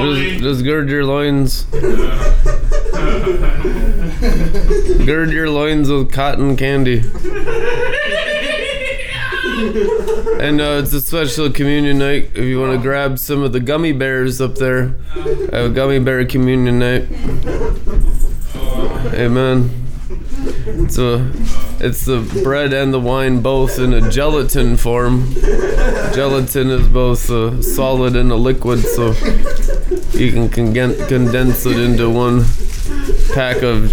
Just, just gird your loins. gird your loins with cotton candy. And uh, it's a special communion night. If you want to grab some of the gummy bears up there, I have a gummy bear communion night. Amen. A, it's the bread and the wine both in a gelatin form. Gelatin is both a solid and a liquid, so you can congen- condense it into one pack of.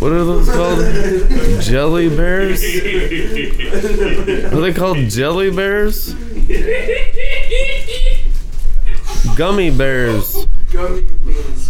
What are those called? Jelly bears? Are they called jelly bears? Gummy bears. Gummy beans.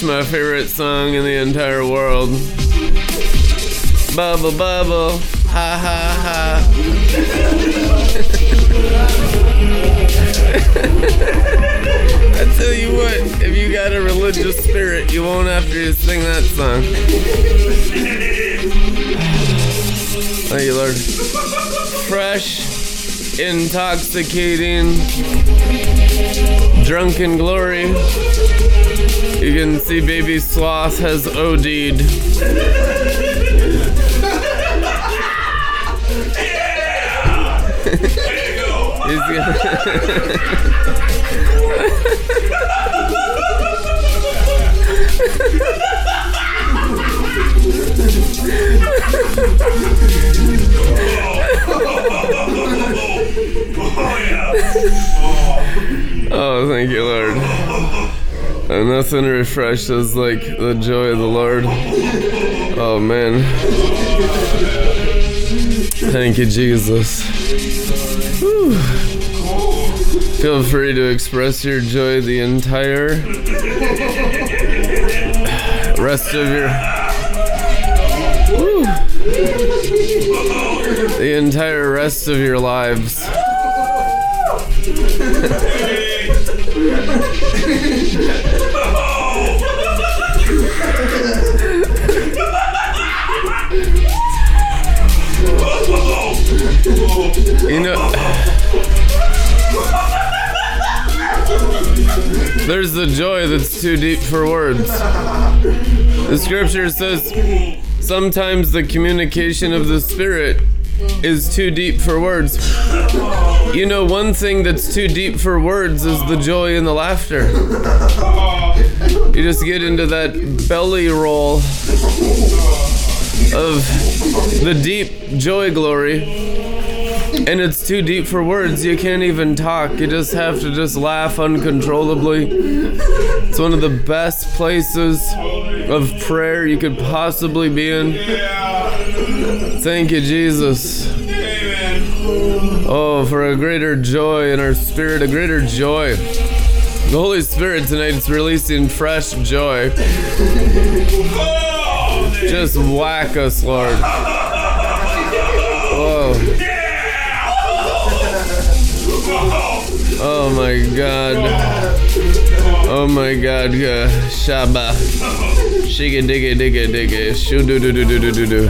pretty my favorite song in the entire world. Bubble Bubble, ha ha ha. I tell you what, if you got a religious spirit, you won't have to sing that song. Thank you, Lord. Fresh, intoxicating, sloth has OD'd. Got- Oh, And nothing refreshes like the joy of the Lord. Oh, man. Thank you, Jesus. Whew. Feel free to express your joy the entire rest of your. The entire rest of your lives. You know, there's the joy that's too deep for words. The scripture says sometimes the communication of the Spirit is too deep for words. You know, one thing that's too deep for words is the joy and the laughter. You just get into that belly roll of the deep joy glory. And it's too deep for words. You can't even talk. You just have to just laugh uncontrollably. It's one of the best places of prayer you could possibly be in. Thank you, Jesus. Oh, for a greater joy in our spirit, a greater joy. The Holy Spirit tonight is releasing fresh joy. Just whack us, Lord. Whoa. Oh my god. Oh my god. uh, Shaba. Shigga digga digga digga. Shu do do do do do do.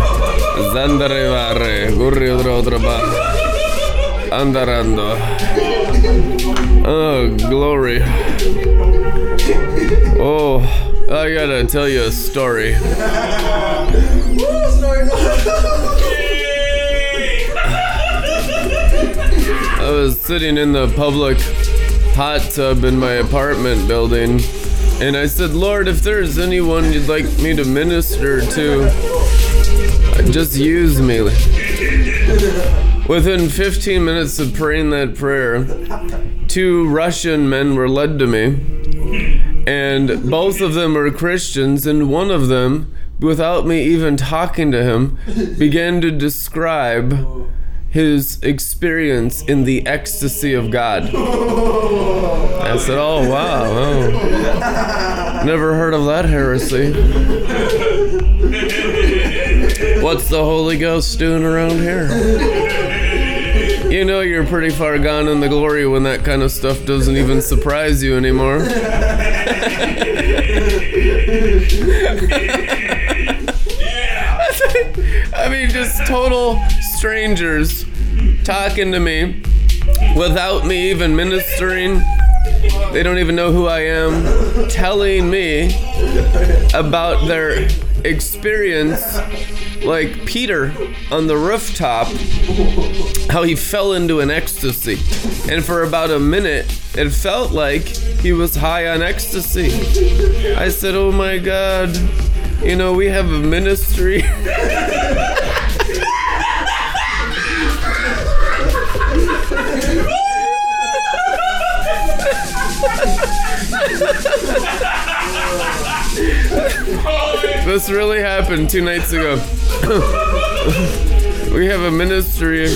Zandare vare. Gurri odra ba. Andarando. Oh, glory. Oh, I gotta tell you a story. I was sitting in the public hot tub in my apartment building, and I said, Lord, if there's anyone you'd like me to minister to, just use me. Within 15 minutes of praying that prayer, two Russian men were led to me, and both of them were Christians, and one of them, without me even talking to him, began to describe his experience in the ecstasy of God. I said, Oh, wow. Oh. Never heard of that heresy. What's the Holy Ghost doing around here? You know you're pretty far gone in the glory when that kind of stuff doesn't even surprise you anymore. I mean, just total strangers talking to me without me even ministering they don't even know who I am, telling me about their experience, like Peter on the rooftop, how he fell into an ecstasy. And for about a minute, it felt like he was high on ecstasy. I said, Oh my God, you know, we have a ministry. This really happened two nights ago. we have a ministry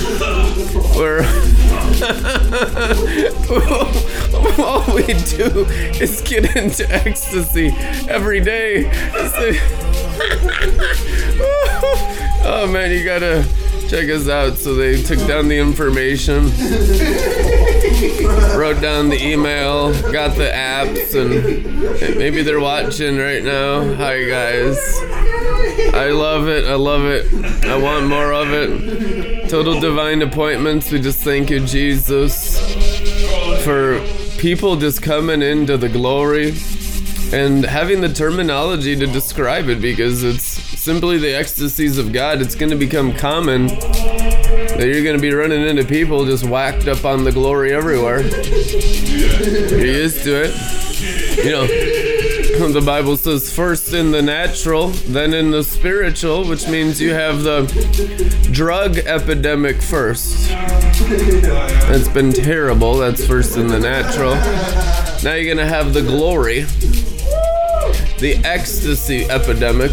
where all we do is get into ecstasy every day. oh man, you gotta check us out. So they took down the information, wrote down the email, got the apps, and maybe they're watching right now. Hi guys. I love it. I love it. I want more of it. Total divine appointments. We just thank you, Jesus, for people just coming into the glory and having the terminology to describe it because it's simply the ecstasies of God. It's going to become common that you're going to be running into people just whacked up on the glory everywhere. You're used to it. You know, the Bible says first in the natural, then in the spiritual, which means you have the drug epidemic first. That's been terrible. That's first in the natural. Now you're going to have the glory, the ecstasy epidemic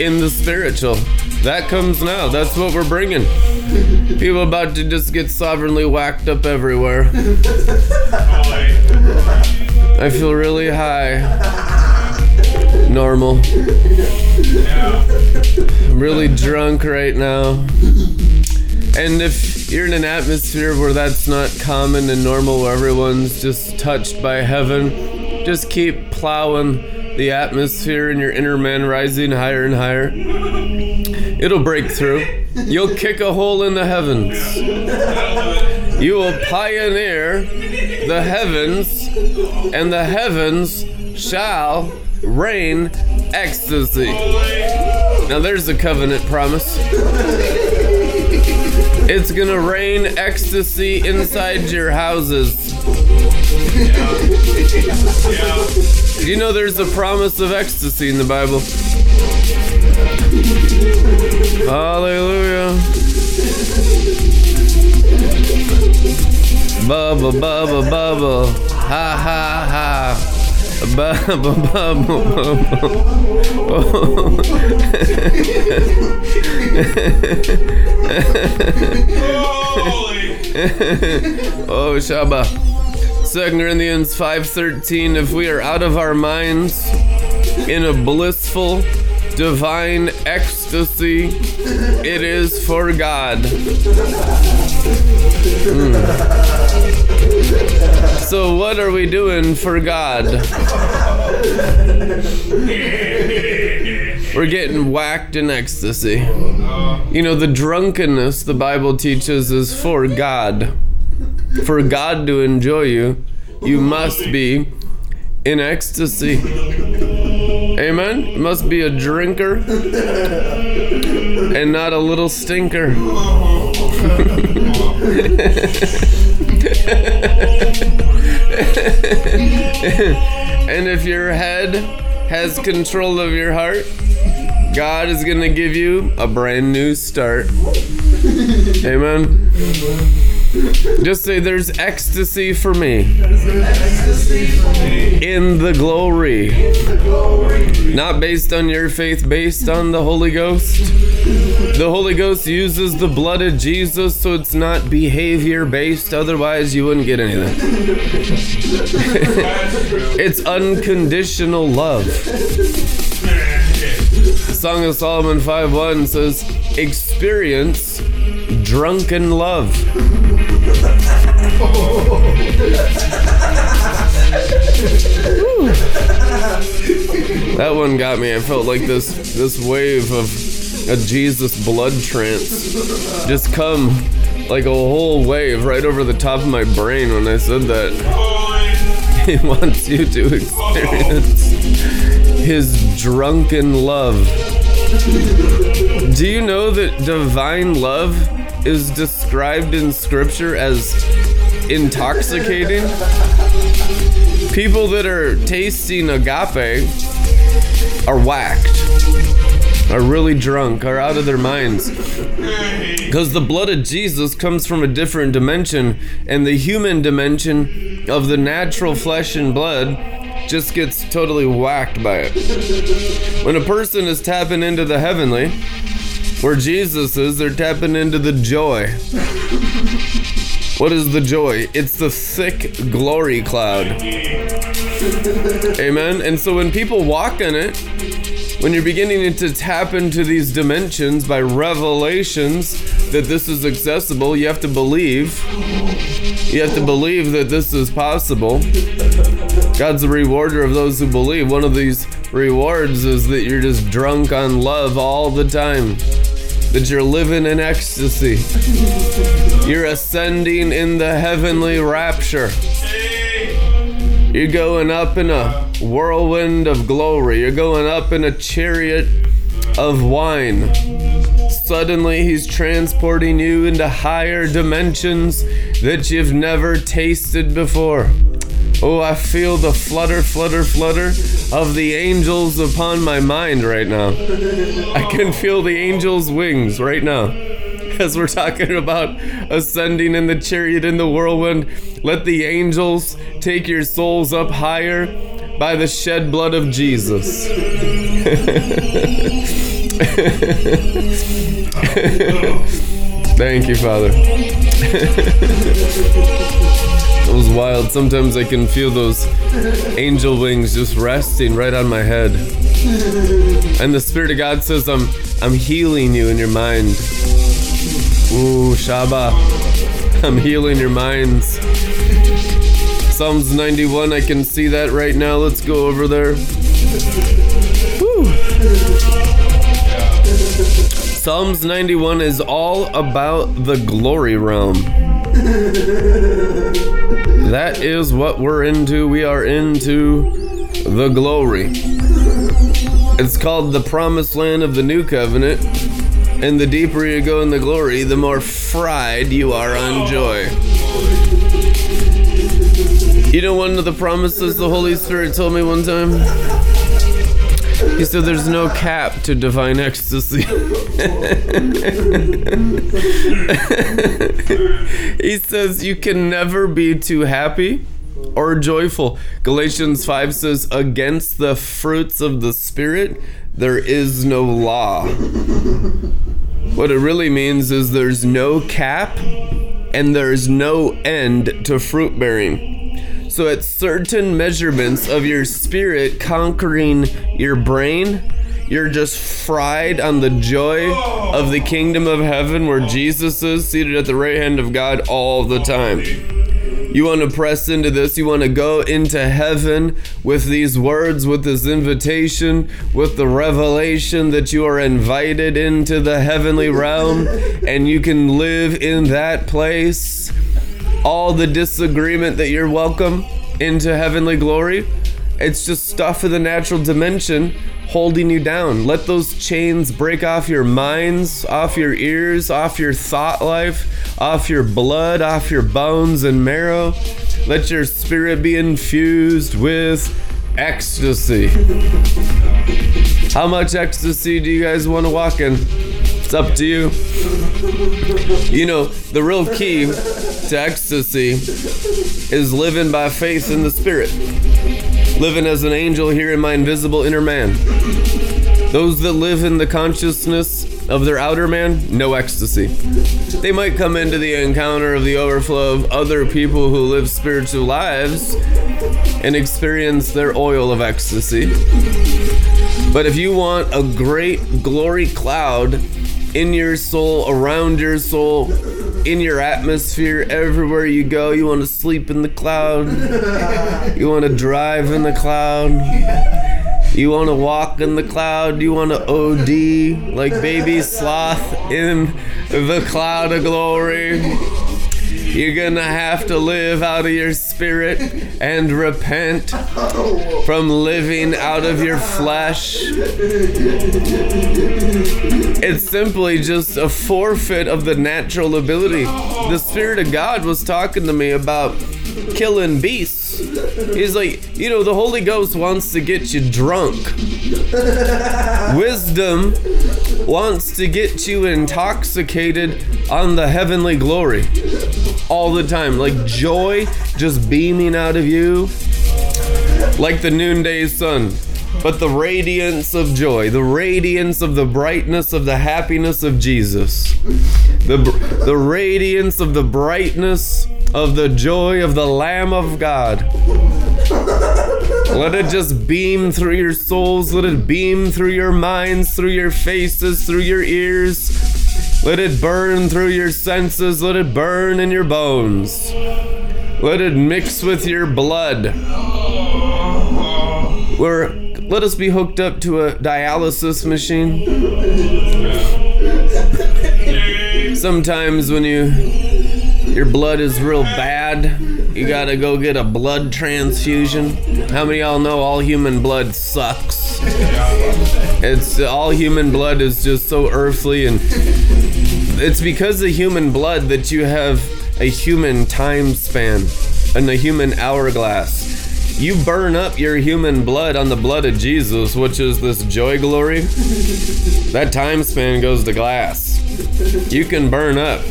in the spiritual. That comes now. That's what we're bringing. People about to just get sovereignly whacked up everywhere. I feel really high. Normal. I'm really drunk right now. And if you're in an atmosphere where that's not common and normal, where everyone's just touched by heaven, just keep plowing the atmosphere in your inner man rising higher and higher. It'll break through. You'll kick a hole in the heavens. You will pioneer the heavens, and the heavens shall rain ecstasy. Now there's a covenant promise. It's gonna rain ecstasy inside your houses. Do you know there's a promise of ecstasy in the Bible? Hallelujah. Bubble, bubble, bubble. Ha ha ha. Bubble, bubble, bubble. oh, Shabbat. 2 Corinthians 5:13 if we are out of our minds in a blissful divine ecstasy it is for God. Mm. So what are we doing for God? We're getting whacked in ecstasy. You know the drunkenness the Bible teaches is for God for God to enjoy you, you must be in ecstasy. Amen? You must be a drinker and not a little stinker. and if your head has control of your heart, God is going to give you a brand new start. Amen. Just say there's ecstasy for me in the glory. Not based on your faith, based on the Holy Ghost. The Holy Ghost uses the blood of Jesus, so it's not behavior based, otherwise, you wouldn't get anything. it's unconditional love. Song of Solomon 5:1 says, Experience drunken love. That one got me. I felt like this this wave of a Jesus blood trance just come like a whole wave right over the top of my brain when I said that. He wants you to experience His drunken love. Do you know that divine love is described in Scripture as intoxicating? People that are tasting agape are whacked, are really drunk, are out of their minds. Because the blood of Jesus comes from a different dimension, and the human dimension of the natural flesh and blood just gets totally whacked by it. When a person is tapping into the heavenly, where Jesus is, they're tapping into the joy. What is the joy? It's the thick glory cloud. Amen. And so when people walk in it, when you're beginning to tap into these dimensions by revelations that this is accessible, you have to believe. You have to believe that this is possible. God's the rewarder of those who believe. One of these rewards is that you're just drunk on love all the time, that you're living in ecstasy. You're ascending in the heavenly rapture. You're going up in a whirlwind of glory. You're going up in a chariot of wine. Suddenly, he's transporting you into higher dimensions that you've never tasted before. Oh, I feel the flutter, flutter, flutter of the angels upon my mind right now. I can feel the angels' wings right now. As we're talking about ascending in the chariot in the whirlwind, let the angels take your souls up higher by the shed blood of Jesus. Thank you, Father. It was wild. Sometimes I can feel those angel wings just resting right on my head. And the Spirit of God says, I'm I'm healing you in your mind. Ooh, Shaba. I'm healing your minds. Psalms 91, I can see that right now. Let's go over there. Woo. Psalms 91 is all about the glory realm. That is what we're into. We are into the glory. It's called the promised land of the new covenant. And the deeper you go in the glory, the more fried you are on joy. You know, one of the promises the Holy Spirit told me one time? He said there's no cap to divine ecstasy. he says you can never be too happy or joyful. Galatians 5 says, Against the fruits of the Spirit, there is no law. What it really means is there's no cap and there's no end to fruit bearing. So, at certain measurements of your spirit conquering your brain, you're just fried on the joy of the kingdom of heaven where Jesus is seated at the right hand of God all the time. You want to press into this. You want to go into heaven with these words, with this invitation, with the revelation that you are invited into the heavenly realm and you can live in that place. All the disagreement that you're welcome into heavenly glory, it's just stuff of the natural dimension holding you down. Let those chains break off your minds, off your ears, off your thought life, off your blood, off your bones and marrow. Let your spirit be infused with ecstasy. How much ecstasy do you guys want to walk in? It's up to you. You know, the real key to ecstasy is living by faith in the Spirit living as an angel here in my invisible inner man. Those that live in the consciousness of their outer man, no ecstasy. They might come into the encounter of the overflow of other people who live spiritual lives and experience their oil of ecstasy. But if you want a great glory cloud in your soul, around your soul, in your atmosphere, everywhere you go. You want to sleep in the cloud. You want to drive in the cloud. You want to walk in the cloud. You want to OD like baby sloth in the cloud of glory. You're gonna have to live out of your spirit and repent from living out of your flesh. It's simply just a forfeit of the natural ability. The Spirit of God was talking to me about killing beasts. He's like, you know, the Holy Ghost wants to get you drunk. Wisdom wants to get you intoxicated on the heavenly glory all the time. Like joy just beaming out of you, like the noonday sun. But the radiance of joy, the radiance of the brightness of the happiness of Jesus, the, the radiance of the brightness of the joy of the Lamb of God. Let it just beam through your souls. Let it beam through your minds, through your faces, through your ears. Let it burn through your senses. Let it burn in your bones. Let it mix with your blood. Or let us be hooked up to a dialysis machine. Sometimes when you your blood is real bad, you gotta go get a blood transfusion. How many of y'all know all human blood sucks? It's all human blood is just so earthly and it's because of human blood that you have a human time span and a human hourglass. You burn up your human blood on the blood of Jesus, which is this joy glory. That time span goes to glass. You can burn up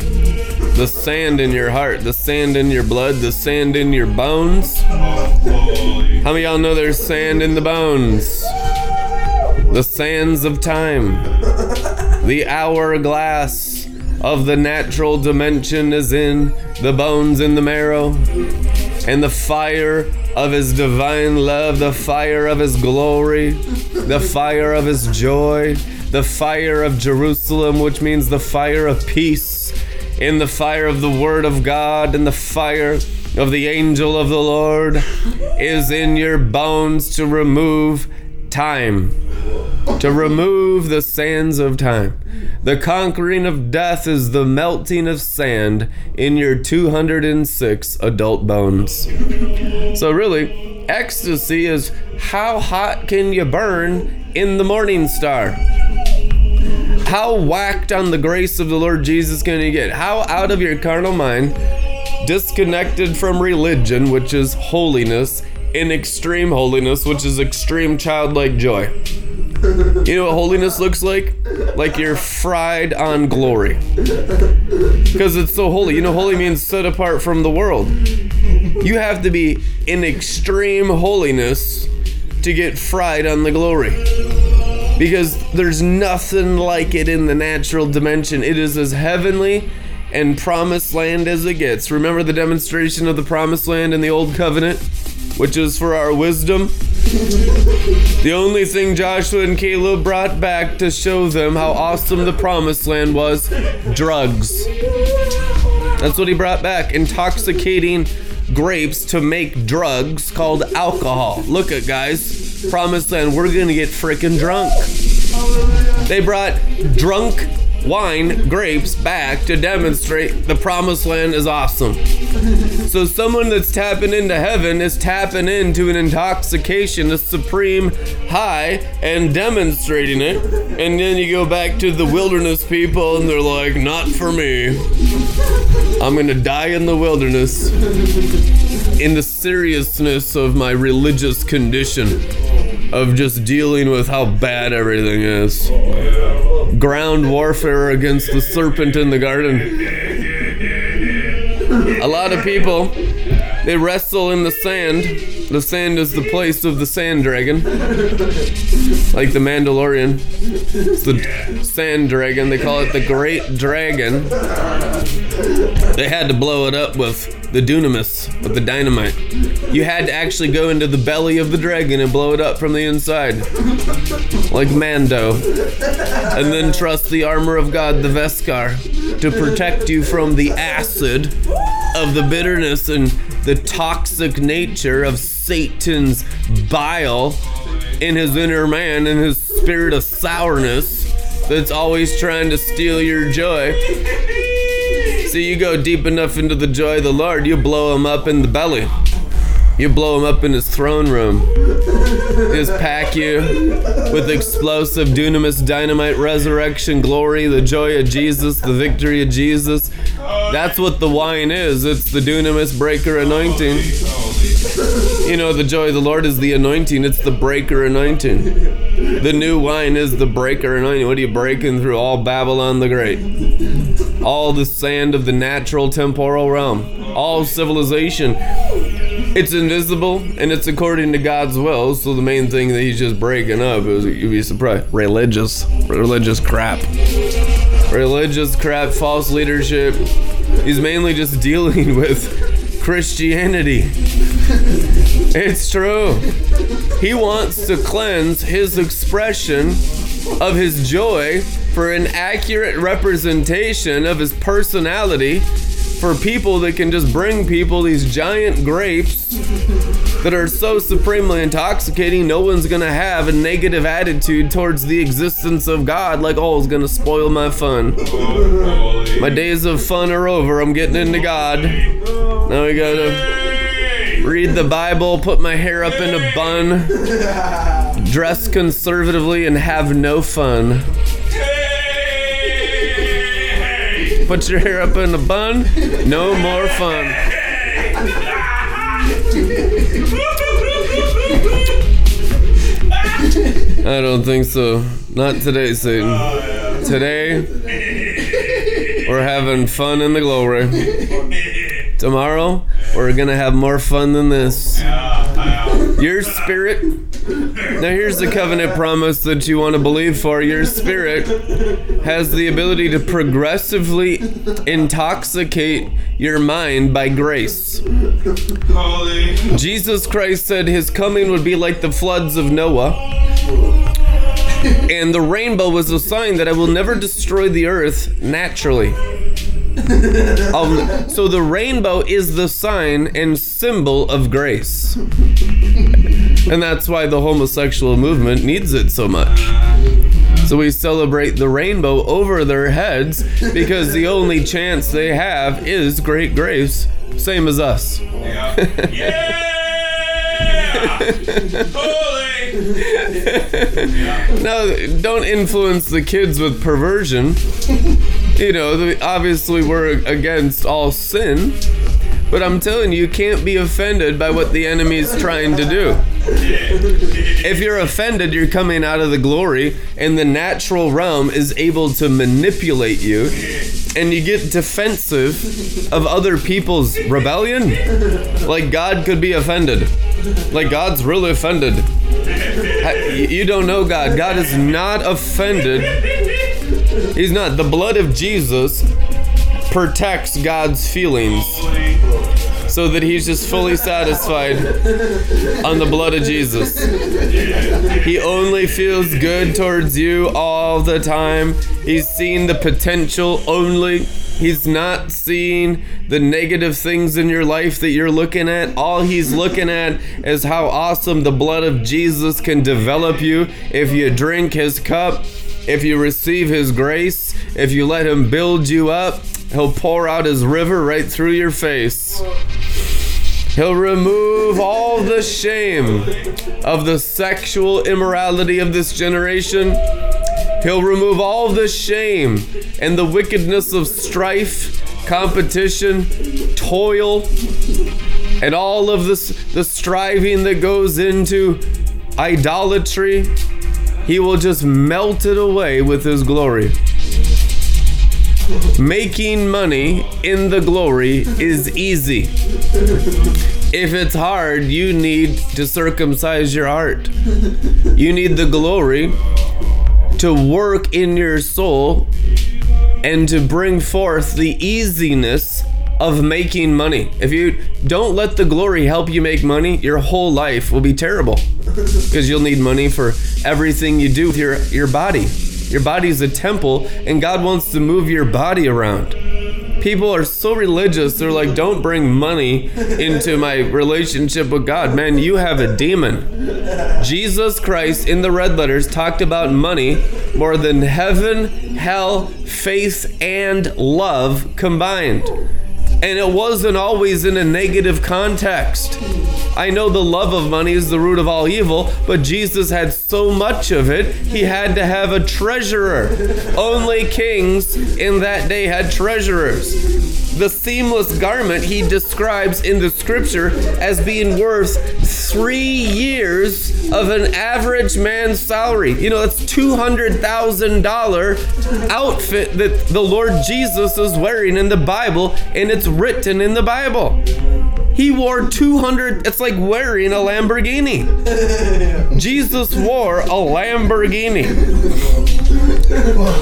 the sand in your heart, the sand in your blood, the sand in your bones. How many of y'all know there's sand in the bones? The sands of time. The hourglass of the natural dimension is in the bones and the marrow. And the fire of his divine love, the fire of his glory, the fire of his joy, the fire of Jerusalem, which means the fire of peace, in the fire of the word of God, and the fire of the angel of the Lord is in your bones to remove time to remove the sands of time. The conquering of death is the melting of sand in your 206 adult bones. So, really, ecstasy is how hot can you burn in the morning star? How whacked on the grace of the Lord Jesus can you get? How out of your carnal mind, disconnected from religion, which is holiness, in extreme holiness, which is extreme childlike joy. You know what holiness looks like? Like you're fried on glory. Because it's so holy. You know, holy means set apart from the world. You have to be in extreme holiness to get fried on the glory. Because there's nothing like it in the natural dimension. It is as heavenly and promised land as it gets. Remember the demonstration of the promised land in the old covenant, which is for our wisdom? The only thing Joshua and Caleb brought back to show them how awesome the promised land was drugs. That's what he brought back intoxicating grapes to make drugs called alcohol. Look at guys, promised land, we're gonna get freaking drunk. They brought drunk wine grapes back to demonstrate the promised land is awesome. So someone that's tapping into heaven is tapping into an intoxication, a supreme high, and demonstrating it. And then you go back to the wilderness people and they're like, not for me. I'm gonna die in the wilderness. In the seriousness of my religious condition of just dealing with how bad everything is. Ground warfare against the serpent in the garden. A lot of people, they wrestle in the sand. The sand is the place of the sand dragon. Like the Mandalorian. It's the sand dragon. They call it the Krayt Dragon. They had to blow it up with the dunamis, with the dynamite. You had to actually go into the belly of the dragon and blow it up from the inside. Like Mando. And then trust the armor of God, the Beskar, to protect you from the acid of the bitterness and the toxic nature of Satan's bile in his inner man and his spirit of sourness that's always trying to steal your joy. See, you go deep enough into the joy of the Lord, you blow him up in the belly. You blow him up in his throne room. Just pack you with explosive dunamis dynamite resurrection glory, the joy of Jesus, the victory of Jesus. That's what the wine is. It's the dunamis breaker anointing. You know, the joy of the Lord is the anointing. It's the breaker anointing. The new wine is the breaker anointing. What are you breaking through? All Babylon the Great. All the sand of the natural temporal realm. All civilization. It's invisible and it's according to God's will. So the main thing that he's just breaking up is you'd be surprised. Religious. Religious crap. Religious crap, false leadership. He's mainly just dealing with Christianity. It's true. He wants to cleanse his expression of his joy for an accurate representation of his personality for people that can just bring people these giant grapes that are so supremely intoxicating, no one's gonna have a negative attitude towards the existence of God, like, oh, it's gonna spoil my fun. My days of fun are over. I'm getting into God. Now we gotta read the Bible, put my hair up in a bun, dress conservatively, and have no fun. Put your hair up in a bun, no more fun. I don't think so. Not today, Satan. Today, we're having fun in the glory. Tomorrow, we're gonna have more fun than this. Your spirit. Now, here's the covenant promise that you want to believe for. Your spirit has the ability to progressively intoxicate your mind by grace. Jesus Christ said his coming would be like the floods of Noah. And the rainbow was a sign that I will never destroy the earth naturally. I'll- so the rainbow is the sign and symbol of grace. And that's why the homosexual movement needs it so much. So we celebrate the rainbow over their heads because the only chance they have is great grace, same as us. Yeah. Now, don't influence the kids with perversion. You know, obviously we're against all sin, but I'm telling you, you can't be offended by what the enemy's trying to do. If you're offended, you're coming out of the glory, and the natural realm is able to manipulate you, and you get defensive of other people's rebellion. Like God could be offended. Like God's really offended. You don't know God. God is not offended. He's not. The blood of Jesus protects God's feelings so that he's just fully satisfied on the blood of Jesus. He only feels good towards you all the time. He's seen the potential only. He's not seeing the negative things in your life that you're looking at. All he's looking at is how awesome the blood of Jesus can develop you if you drink his cup, if you receive his grace, if you let him build you up. He'll pour out his river right through your face. He'll remove all the shame of the sexual immorality of this generation. He'll remove all the shame and the wickedness of strife, competition, toil, and all of this the striving that goes into idolatry. He will just melt it away with his glory. Making money in the glory is easy. If it's hard, you need to circumcise your heart. You need the glory to work in your soul and to bring forth the easiness of making money. If you don't let the glory help you make money, your whole life will be terrible because you'll need money for everything you do with your, your body. Your body's a temple, and God wants to move your body around. People are so religious. They're like, don't bring money into my relationship with God. Man, you have a demon. Jesus Christ in the red letters talked about money more than heaven, hell, faith, and love combined. And it wasn't always in a negative context. I know the love of money is the root of all evil, but Jesus had so much of it, he had to have a treasurer. Only kings in that day had treasurers. The seamless garment he describes in the scripture as being worth three years of an average man's salary. You know, that's $200,000 outfit that the Lord Jesus is wearing in the Bible, and it's written in the Bible. He wore 200, it's like wearing a Lamborghini. Jesus wore a Lamborghini.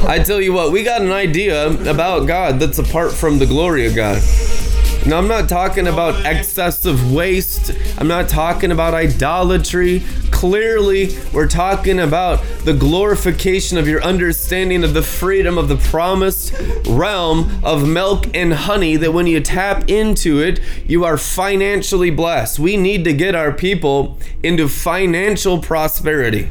I tell you what, we got an idea about God that's apart from the glory of God. Now, I'm not talking about excessive waste. I'm not talking about idolatry. Clearly, we're talking about the glorification of your understanding of the freedom of the promised realm of milk and honey, that when you tap into it, you are financially blessed. We need to get our people into financial prosperity.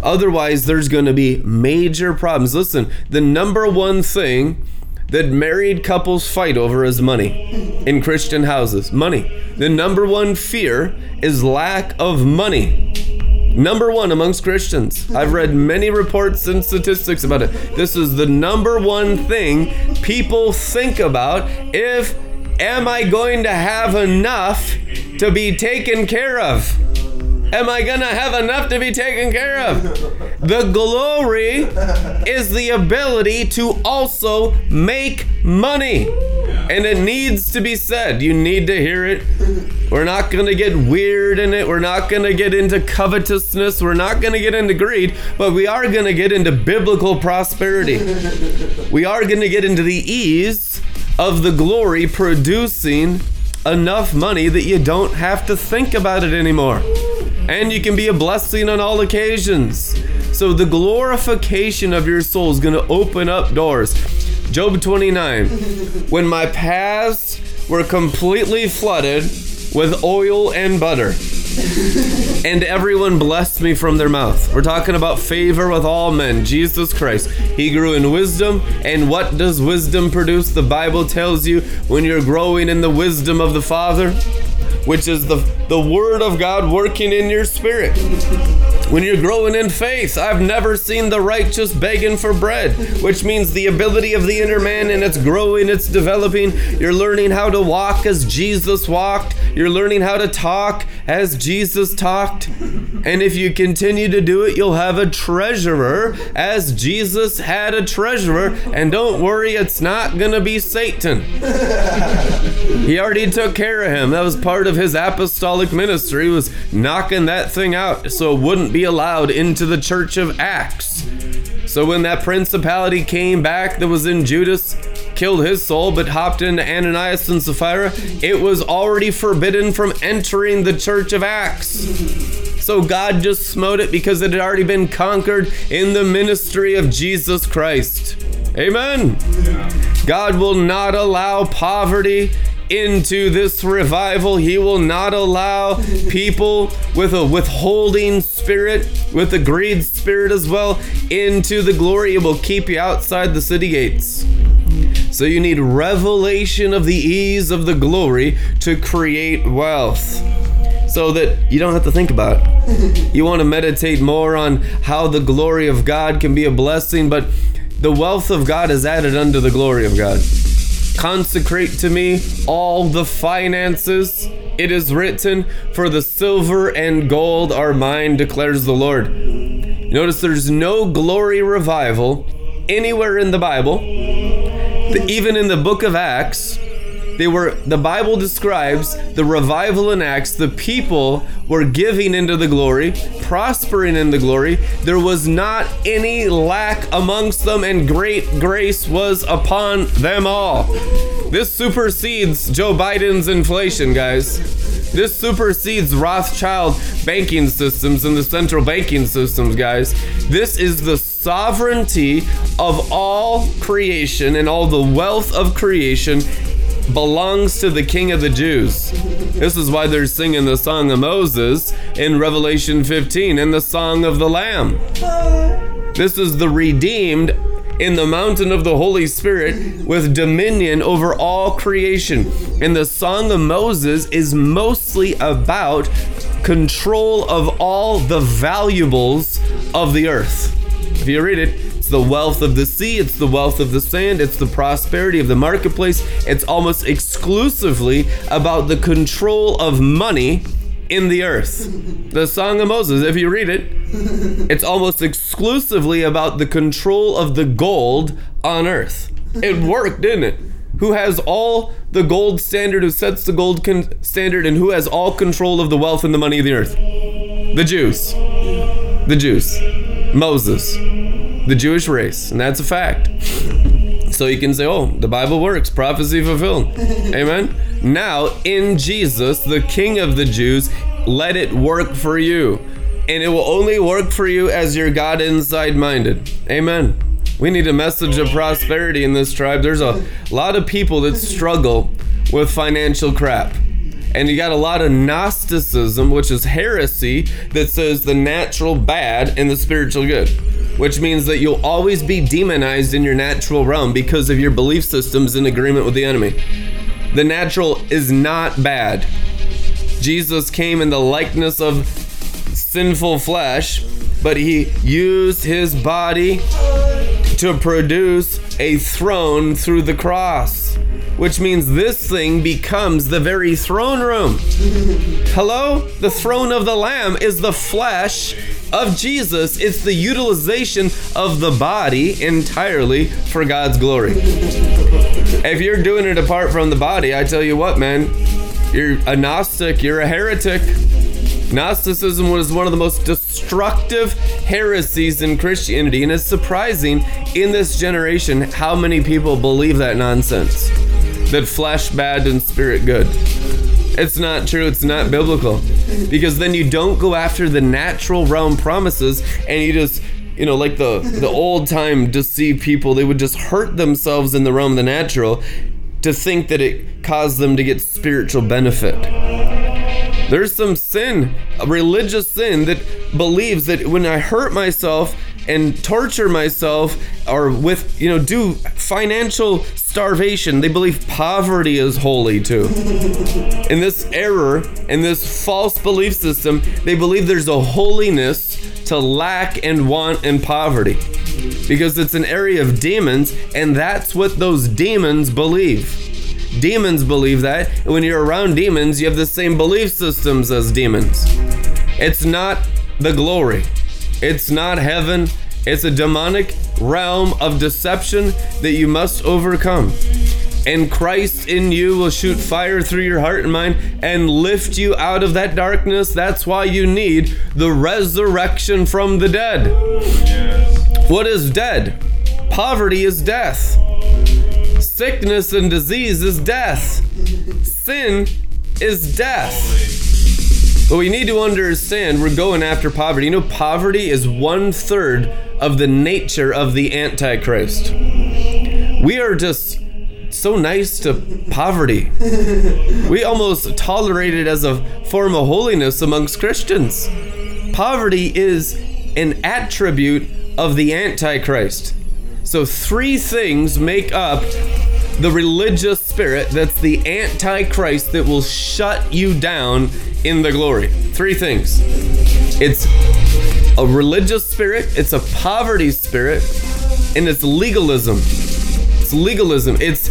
Otherwise, there's going to be major problems. Listen, the number one thing that married couples fight over is money in Christian houses. Money. The number one fear is lack of money. Number one amongst Christians. I've read many reports and statistics about it. This is the number one thing people think about if am I going to have enough to be taken care of? Am I gonna have enough to be taken care of? The glory is the ability to also make money. And it needs to be said. You need to hear it. We're not going to get weird in it. We're not going to get into covetousness. We're not going to get into greed, but we are going to get into biblical prosperity. We are going to get into the ease of the glory producing enough money that you don't have to think about it anymore. And you can be a blessing on all occasions. So the glorification of your soul is going to open up doors. Job 29. When my paths were completely flooded with oil and butter, and everyone blessed me from their mouth. We're talking about favor with all men. Jesus Christ. He grew in wisdom. And what does wisdom produce? The Bible tells you when you're growing in the wisdom of the Father, which is the, the Word of God working in your spirit. When you're growing in faith, I've never seen the righteous begging for bread, which means the ability of the inner man and it's growing, it's developing. You're learning how to walk as Jesus walked, you're learning how to talk as Jesus talked. And if you continue to do it, you'll have a treasurer as Jesus had a treasurer. And don't worry, it's not going to be Satan. He already took care of him. That was part of his apostolic ministry was knocking that thing out so it wouldn't be allowed into the church of Acts. So when that principality came back that was in Judas, killed his soul, but hopped into Ananias and Sapphira, it was already forbidden from entering the church of Acts. So God just smote it because it had already been conquered in the ministry of Jesus Christ. Amen. God will not allow poverty into this revival. He will not allow people with a withholding spirit, with a greed spirit as well, into the glory. It will keep you outside the city gates. So you need revelation of the ease of the glory to create wealth. So that you don't have to think about it. You want to meditate more on how the glory of God can be a blessing, but the wealth of God is added unto the glory of God. Consecrate to me all the finances. It is written, For the silver and gold are mine, declares the Lord. Notice there's no glory revival anywhere in the Bible. Even in the book of Acts, they were the Bible describes the revival in Acts, the people were giving into the glory, prospering in the glory. There was not any lack amongst them, and great grace was upon them all. This supersedes Joe Biden's inflation, guys. This supersedes Rothschild banking systems and the central banking systems, guys. This is the sovereignty of all creation and all the wealth of creation belongs to the King of the Jews. This is why they're singing the Song of Moses in Revelation 15 and the Song of the Lamb. This is the redeemed in the mountain of the Holy Spirit with dominion over all creation. And the Song of Moses is mostly about control of all the valuables of the earth. If you read it, the wealth of the sea, it's the wealth of the sand, it's the prosperity of the marketplace. It's almost exclusively about the control of money in the earth. The Song of Moses, if you read it, it's almost exclusively about the control of the gold on earth. It worked, didn't it? Who has all the gold standard, who sets the gold con- standard, and who has all control of the wealth and the money of the earth? The Jews. The Jews. Moses. The Jewish race. And that's a fact. So you can say, oh, the Bible works, prophecy fulfilled. Amen. Now, in Jesus, the King of the Jews, let it work for you. And it will only work for you as you're God inside minded. Amen. We need a message of prosperity in this tribe. There's a lot of people that struggle with financial crap. And you got a lot of Gnosticism, which is heresy, that says the natural bad and the spiritual good, which means that you'll always be demonized in your natural realm because of your belief systems in agreement with the enemy. The natural is not bad. Jesus came in the likeness of sinful flesh, but he used his body to produce a throne through the cross, which means this thing becomes the very throne room. Hello? The throne of the Lamb is the flesh of Jesus, it's the utilization of the body entirely for God's glory. If you're doing it apart from the body, I tell you what, man, you're a Gnostic, you're a heretic. Gnosticism was one of the most destructive heresies in Christianity, and it's surprising in this generation how many people believe that nonsense that flesh bad and spirit good. It's not true, it's not biblical. Because then you don't go after the natural realm promises and you just you know, like the the old time deceived people, they would just hurt themselves in the realm of the natural to think that it caused them to get spiritual benefit. There's some sin, a religious sin that believes that when I hurt myself and torture myself or with, you know, do financial starvation, they believe poverty is holy too. In this error, in this false belief system, they believe there's a holiness to lack and want and poverty because it's an area of demons and that's what those demons believe. Demons believe that. And when you're around demons, you have the same belief systems as demons. It's not the glory, it's not heaven. It's a demonic realm of deception that you must overcome. And Christ in you will shoot fire through your heart and mind and lift you out of that darkness. That's why you need the resurrection from the dead. What is dead? Poverty is death. Sickness and disease is death. Sin is death. But we need to understand we're going after poverty. You know, poverty is one third of the nature of the Antichrist. We are just so nice to poverty. We almost tolerate it as a form of holiness amongst Christians. Poverty is an attribute of the Antichrist. So, three things make up the religious spirit that's the Antichrist that will shut you down in the glory. Three things it's a religious spirit, it's a poverty spirit, and it's legalism. It's legalism. It's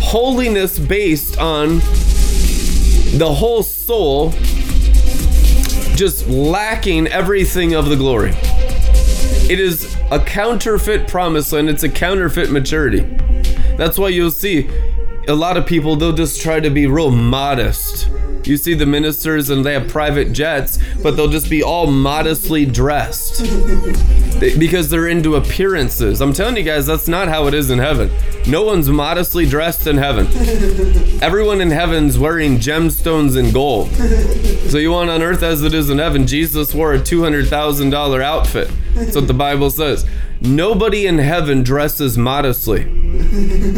holiness based on the whole soul just lacking everything of the glory. It is a counterfeit promise and it's a counterfeit maturity. That's why you'll see a lot of people, they'll just try to be real modest. You see the ministers and they have private jets, but they'll just be all modestly dressed because they're into appearances. I'm telling you guys, that's not how it is in heaven. No one's modestly dressed in heaven. Everyone in heaven's wearing gemstones and gold. So you want on earth as it is in heaven. Jesus wore a $200,000 outfit. That's what the Bible says. Nobody in heaven dresses modestly.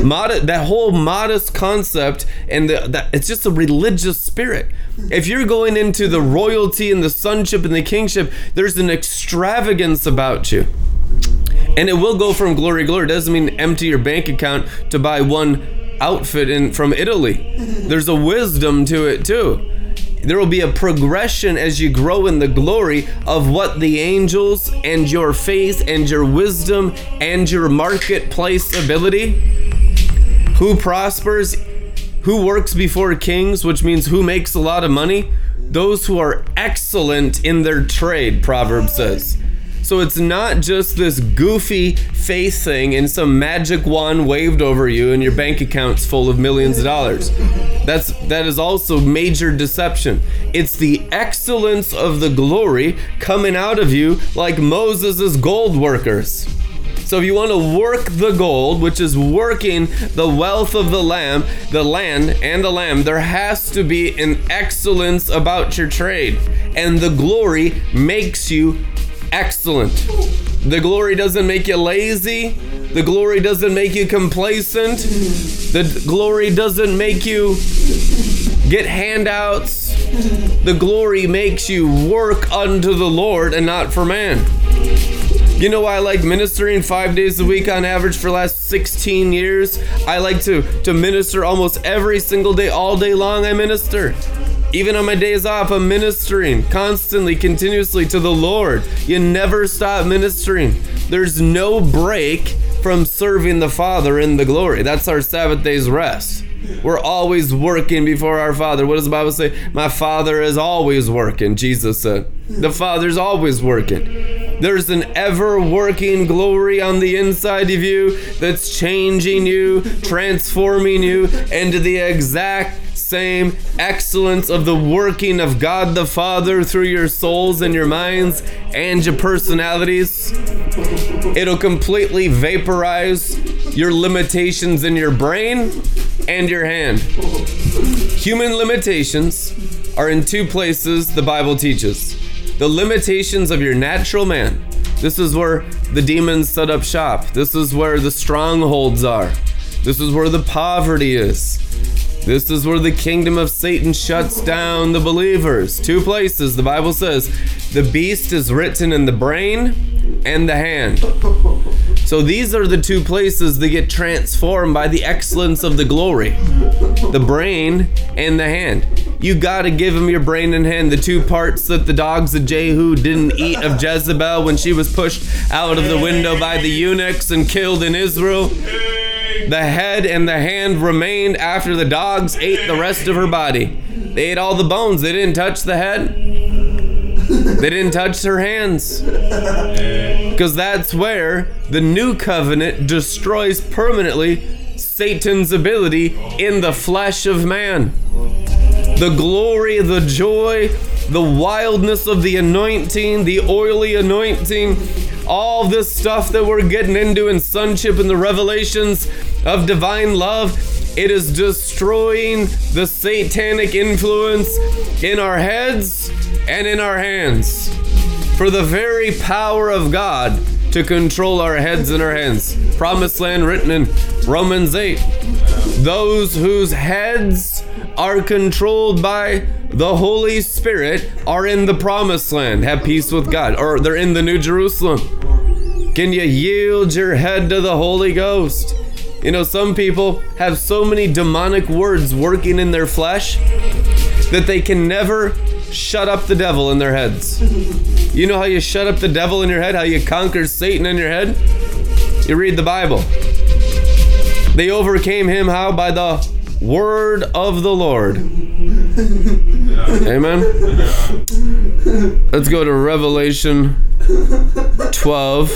Mod- that whole modest concept and the, that it's just a religious spirit. If you're going into the royalty and the sonship and the kingship, there's an extravagance about you. And it will go from glory to glory. It doesn't mean empty your bank account to buy one outfit in from Italy. There's a wisdom to it too. There will be a progression as you grow in the glory of what the angels and your faith and your wisdom and your marketplace ability. Who prospers? Who works before kings, which means who makes a lot of money? Those who are excellent in their trade, Proverbs says. So it's not just this goofy faith thing and some magic wand waved over you and your bank account's full of millions of dollars. That's that is also major deception. It's the excellence of the glory coming out of you like Moses' gold workers. So if you want to work the gold, which is working the wealth of the lamb, the land and the lamb, there has to be an excellence about your trade. And the glory makes you excellent. The glory doesn't make you lazy. The glory doesn't make you complacent. The glory doesn't make you get handouts. The glory makes you work unto the Lord and not for man. You know why I like ministering five days a week on average for the last 16 years? I like to, to minister almost every single day, all day long. I minister. Even on my days off, I'm ministering constantly, continuously to the Lord. You never stop ministering. There's no break from serving the Father in the glory. That's our Sabbath day's rest. We're always working before our Father. What does the Bible say? My Father is always working, Jesus said. The Father's always working. There's an ever working glory on the inside of you that's changing you, transforming you into the exact same excellence of the working of God the Father through your souls and your minds and your personalities. It'll completely vaporize your limitations in your brain and your hand. Human limitations are in two places the Bible teaches the limitations of your natural man. This is where the demons set up shop. This is where the strongholds are. This is where the poverty is. This is where the kingdom of Satan shuts down the believers. Two places the Bible says the beast is written in the brain and the hand. So these are the two places that get transformed by the excellence of the glory the brain and the hand. You got to give him your brain and hand, the two parts that the dogs of Jehu didn't eat of Jezebel when she was pushed out of the window by the eunuchs and killed in Israel. The head and the hand remained after the dogs ate the rest of her body. They ate all the bones, they didn't touch the head. They didn't touch her hands. Because that's where the new covenant destroys permanently Satan's ability in the flesh of man. The glory, the joy, the wildness of the anointing, the oily anointing, all this stuff that we're getting into in sonship and the revelations of divine love, it is destroying the satanic influence in our heads and in our hands. For the very power of God to control our heads and our hands. Promised land written in Romans 8. Those whose heads are controlled by the Holy Spirit are in the promised land, have peace with God, or they're in the New Jerusalem. Can you yield your head to the Holy Ghost? You know, some people have so many demonic words working in their flesh that they can never shut up the devil in their heads. You know how you shut up the devil in your head? How you conquer Satan in your head? You read the Bible. They overcame him how? By the word of the Lord. Amen. Let's go to Revelation 12.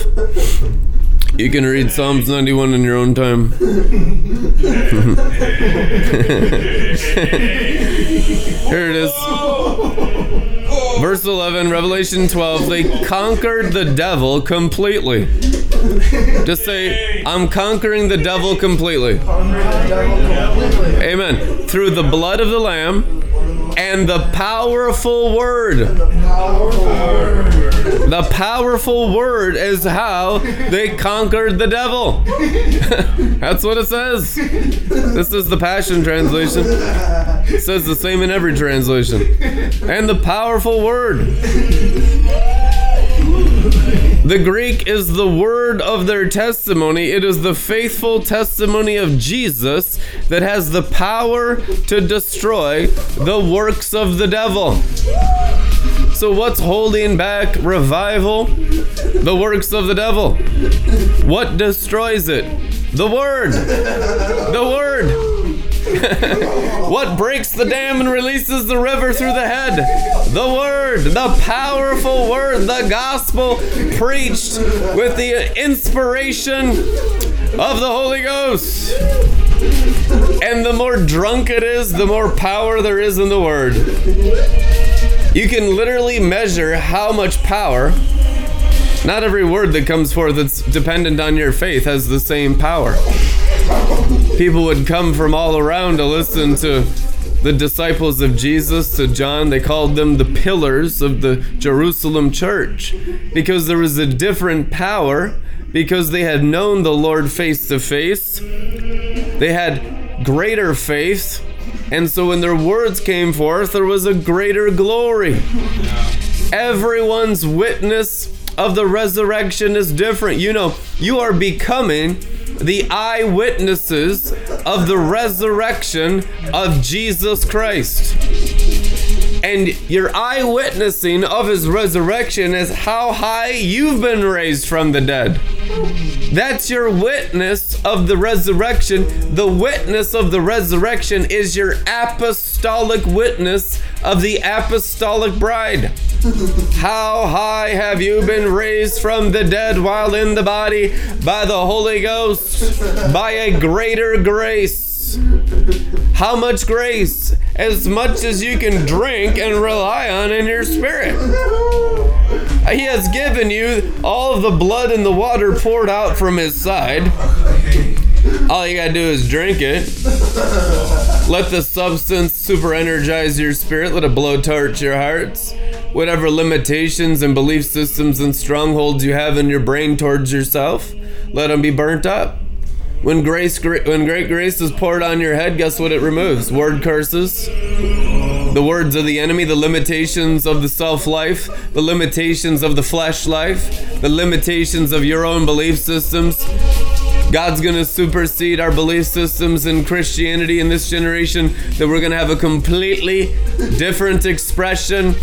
You can read Psalms 91 in your own time. Here it is. Verse 11, Revelation 12. They conquered the devil completely. Just say, I'm conquering the devil completely. Amen. Through the blood of the Lamb and the powerful word. The powerful word is how they conquered the devil. That's what it says. This is the Passion Translation. It says the same in every translation. And the powerful word. The Greek is the word of their testimony. It is the faithful testimony of Jesus that has the power to destroy the works of the devil. So, what's holding back revival? The works of the devil. What destroys it? The Word. The Word. what breaks the dam and releases the river through the head? The Word. The powerful Word. The gospel preached with the inspiration of the Holy Ghost. And the more drunk it is, the more power there is in the Word. You can literally measure how much power. Not every word that comes forth that's dependent on your faith has the same power. People would come from all around to listen to the disciples of Jesus, to John. They called them the pillars of the Jerusalem church because there was a different power, because they had known the Lord face to face. They had greater faith. And so when their words came forth, there was a greater glory. Everyone's witness of the resurrection is different. You know, you are becoming the eyewitnesses of the resurrection of Jesus Christ. And your eyewitnessing of his resurrection is how high you've been raised from the dead. That's your witness of the resurrection. The witness of the resurrection is your apostolic witness of the apostolic bride. How high have you been raised from the dead while in the body by the Holy Ghost, by a greater grace? How much grace? As much as you can drink and rely on in your spirit. He has given you all of the blood and the water poured out from his side. All you gotta do is drink it. Let the substance super energize your spirit. Let it blow torch your hearts. Whatever limitations and belief systems and strongholds you have in your brain towards yourself, let them be burnt up. When grace, when great grace is poured on your head, guess what it removes? Word curses, the words of the enemy, the limitations of the self life, the limitations of the flesh life, the limitations of your own belief systems. God's going to supersede our belief systems in Christianity in this generation, that we're going to have a completely different expression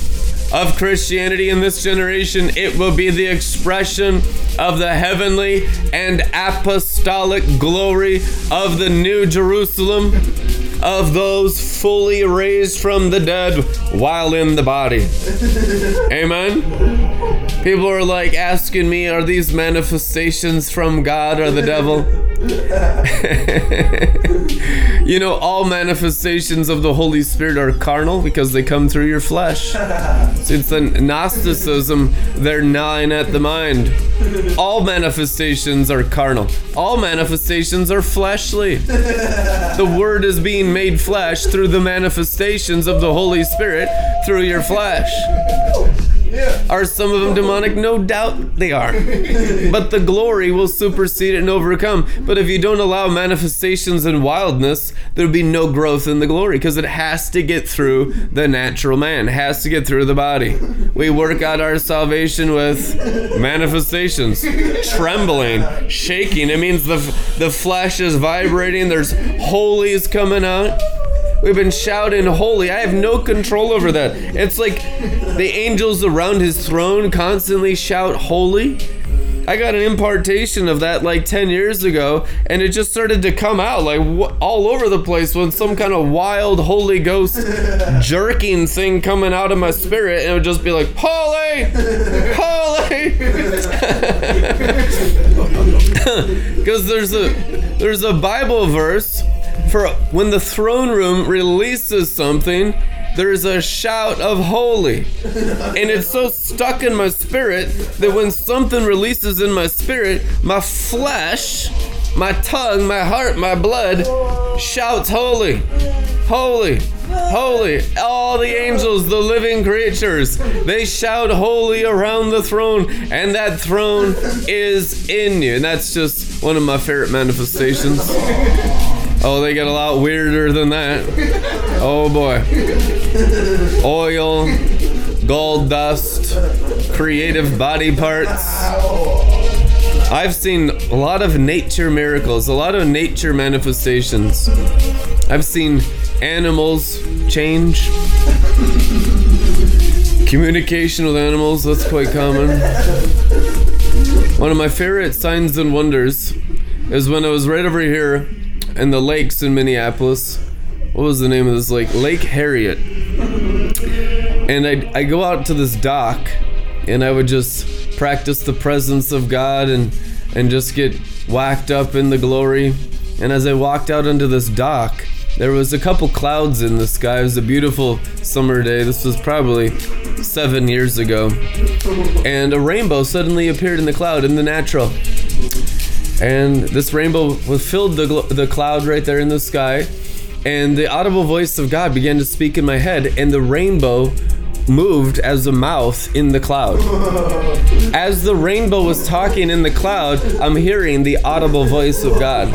of Christianity in this generation. It will be the expression of the heavenly and apostolic glory of the New Jerusalem, of those fully raised from the dead while in the body. Amen. People are like asking me, are these manifestations from God or the devil? you know, all manifestations of the Holy Spirit are carnal because they come through your flesh. It's the Gnosticism, they're gnawing at the mind. All manifestations are carnal, all manifestations are fleshly. The Word is being made flesh through the manifestations of the Holy Spirit through your flesh. Are some of them demonic? No doubt they are. But the glory will supersede and overcome. But if you don't allow manifestations and wildness, there'll be no growth in the glory because it has to get through the natural man, it has to get through the body. We work out our salvation with manifestations, trembling, shaking. It means the, the flesh is vibrating, there's holies coming out. We've been shouting holy. I have no control over that. It's like the angels around his throne constantly shout holy. I got an impartation of that like 10 years ago, and it just started to come out like wh- all over the place when some kind of wild Holy Ghost jerking thing coming out of my spirit, and it would just be like, Holy! Holy! Because there's a there's a Bible verse for when the throne room releases something, there's a shout of holy. And it's so stuck in my spirit that when something releases in my spirit, my flesh, my tongue, my heart, my blood shouts holy, holy, holy. All the angels, the living creatures, they shout holy around the throne, and that throne is in you. And that's just one of my favorite manifestations. Oh, they get a lot weirder than that. Oh boy. Oil, gold dust, creative body parts. I've seen a lot of nature miracles, a lot of nature manifestations. I've seen animals change. Communication with animals, that's quite common. One of my favorite signs and wonders is when I was right over here in the lakes in Minneapolis. What was the name of this lake? Lake Harriet. And I I go out to this dock and I would just practice the presence of God and and just get whacked up in the glory. And as I walked out onto this dock, there was a couple clouds in the sky. It was a beautiful summer day. This was probably seven years ago. And a rainbow suddenly appeared in the cloud in the natural. And this rainbow was filled the, gl- the cloud right there in the sky. And the audible voice of God began to speak in my head, and the rainbow moved as a mouth in the cloud. As the rainbow was talking in the cloud, I'm hearing the audible voice of God.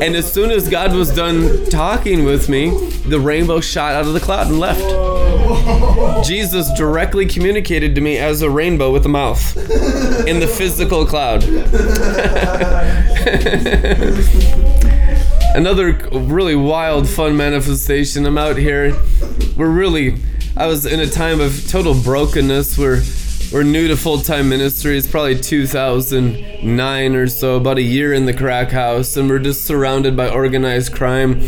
And as soon as God was done talking with me, the rainbow shot out of the cloud and left. Jesus directly communicated to me as a rainbow with a mouth in the physical cloud. Another really wild, fun manifestation. I'm out here. We're really, I was in a time of total brokenness. We're we're new to full time ministry. It's probably 2009 or so, about a year in the crack house, and we're just surrounded by organized crime,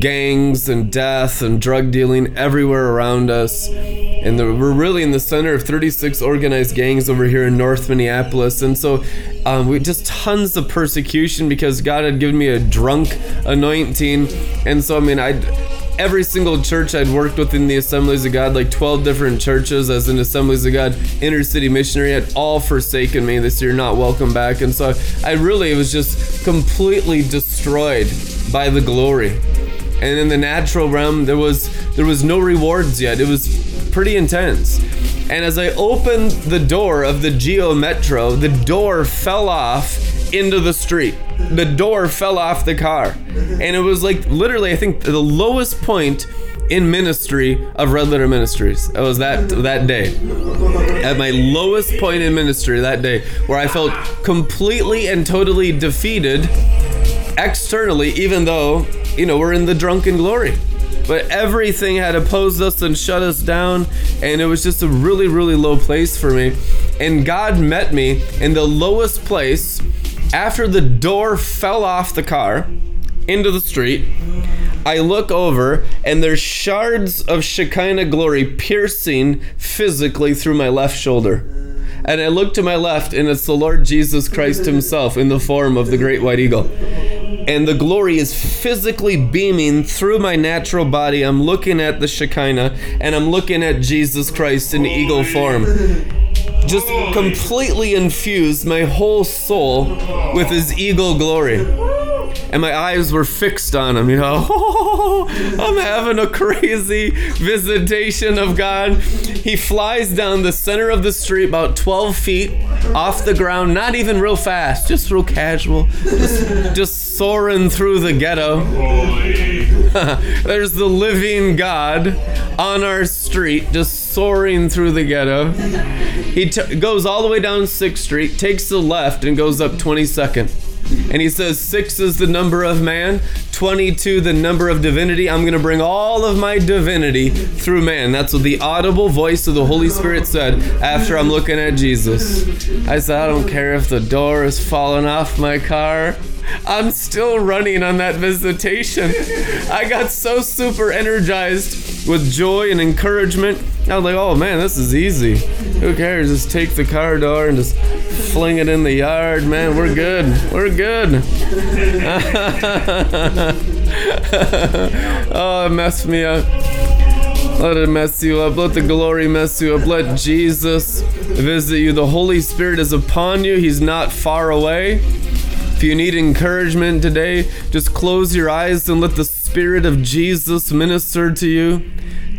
gangs, and death, and drug dealing everywhere around us. And the, we're really in the center of 36 organized gangs over here in North Minneapolis. And so um, we just tons of persecution because God had given me a drunk anointing. And so, I mean, I every single church I'd worked with in the Assemblies of God, like 12 different churches as an Assemblies of God inner city missionary, had all forsaken me. this year, not welcome back. And so I really was just completely destroyed by the glory. And in the natural realm, there was there was no rewards yet. It was pretty intense. And as I opened the door of the Geo Metro, the door fell off into the street. The door fell off the car. And it was like literally, I think, the lowest point in ministry of Red Letter Ministries. It was that that day. At my lowest point in ministry that day, where I felt completely and totally defeated externally, even though, you know, we're in the drunken glory. But everything had opposed us and shut us down, and it was just a really, really low place for me. And God met me in the lowest place after the door fell off the car into the street. I look over, and there's shards of Shekinah glory piercing physically through my left shoulder. And I look to my left, and it's the Lord Jesus Christ Himself in the form of the great white eagle. And the glory is physically beaming through my natural body. I'm looking at the Shekinah, and I'm looking at Jesus Christ in eagle form. Just completely infused my whole soul with His eagle glory and my eyes were fixed on him, you know. I'm having a crazy visitation of God. He flies down the center of the street about 12 feet off the ground, not even real fast, just real casual, just, just soaring through the ghetto. There's the living God on our street, just soaring through the ghetto. He t- goes all the way down 6th Street, takes the left, and goes up 22nd. And he says, Six is the number of man, 22 the number of divinity. I'm going to bring all of my divinity through man. That's what the audible voice of the Holy Spirit said after I'm looking at Jesus. I said, I don't care if the door is falling off my car. I'm still running on that visitation. I got so super energized with joy and encouragement. I was like, oh man, this is easy. Who cares? Just take the car door and just fling it in the yard, man. We're good. We're good. oh, it messed me up. Let it mess you up. Let the glory mess you up. Let Jesus visit you. The Holy Spirit is upon you. He's not far away. If you need encouragement today, just close your eyes and let the Spirit of Jesus minister to you,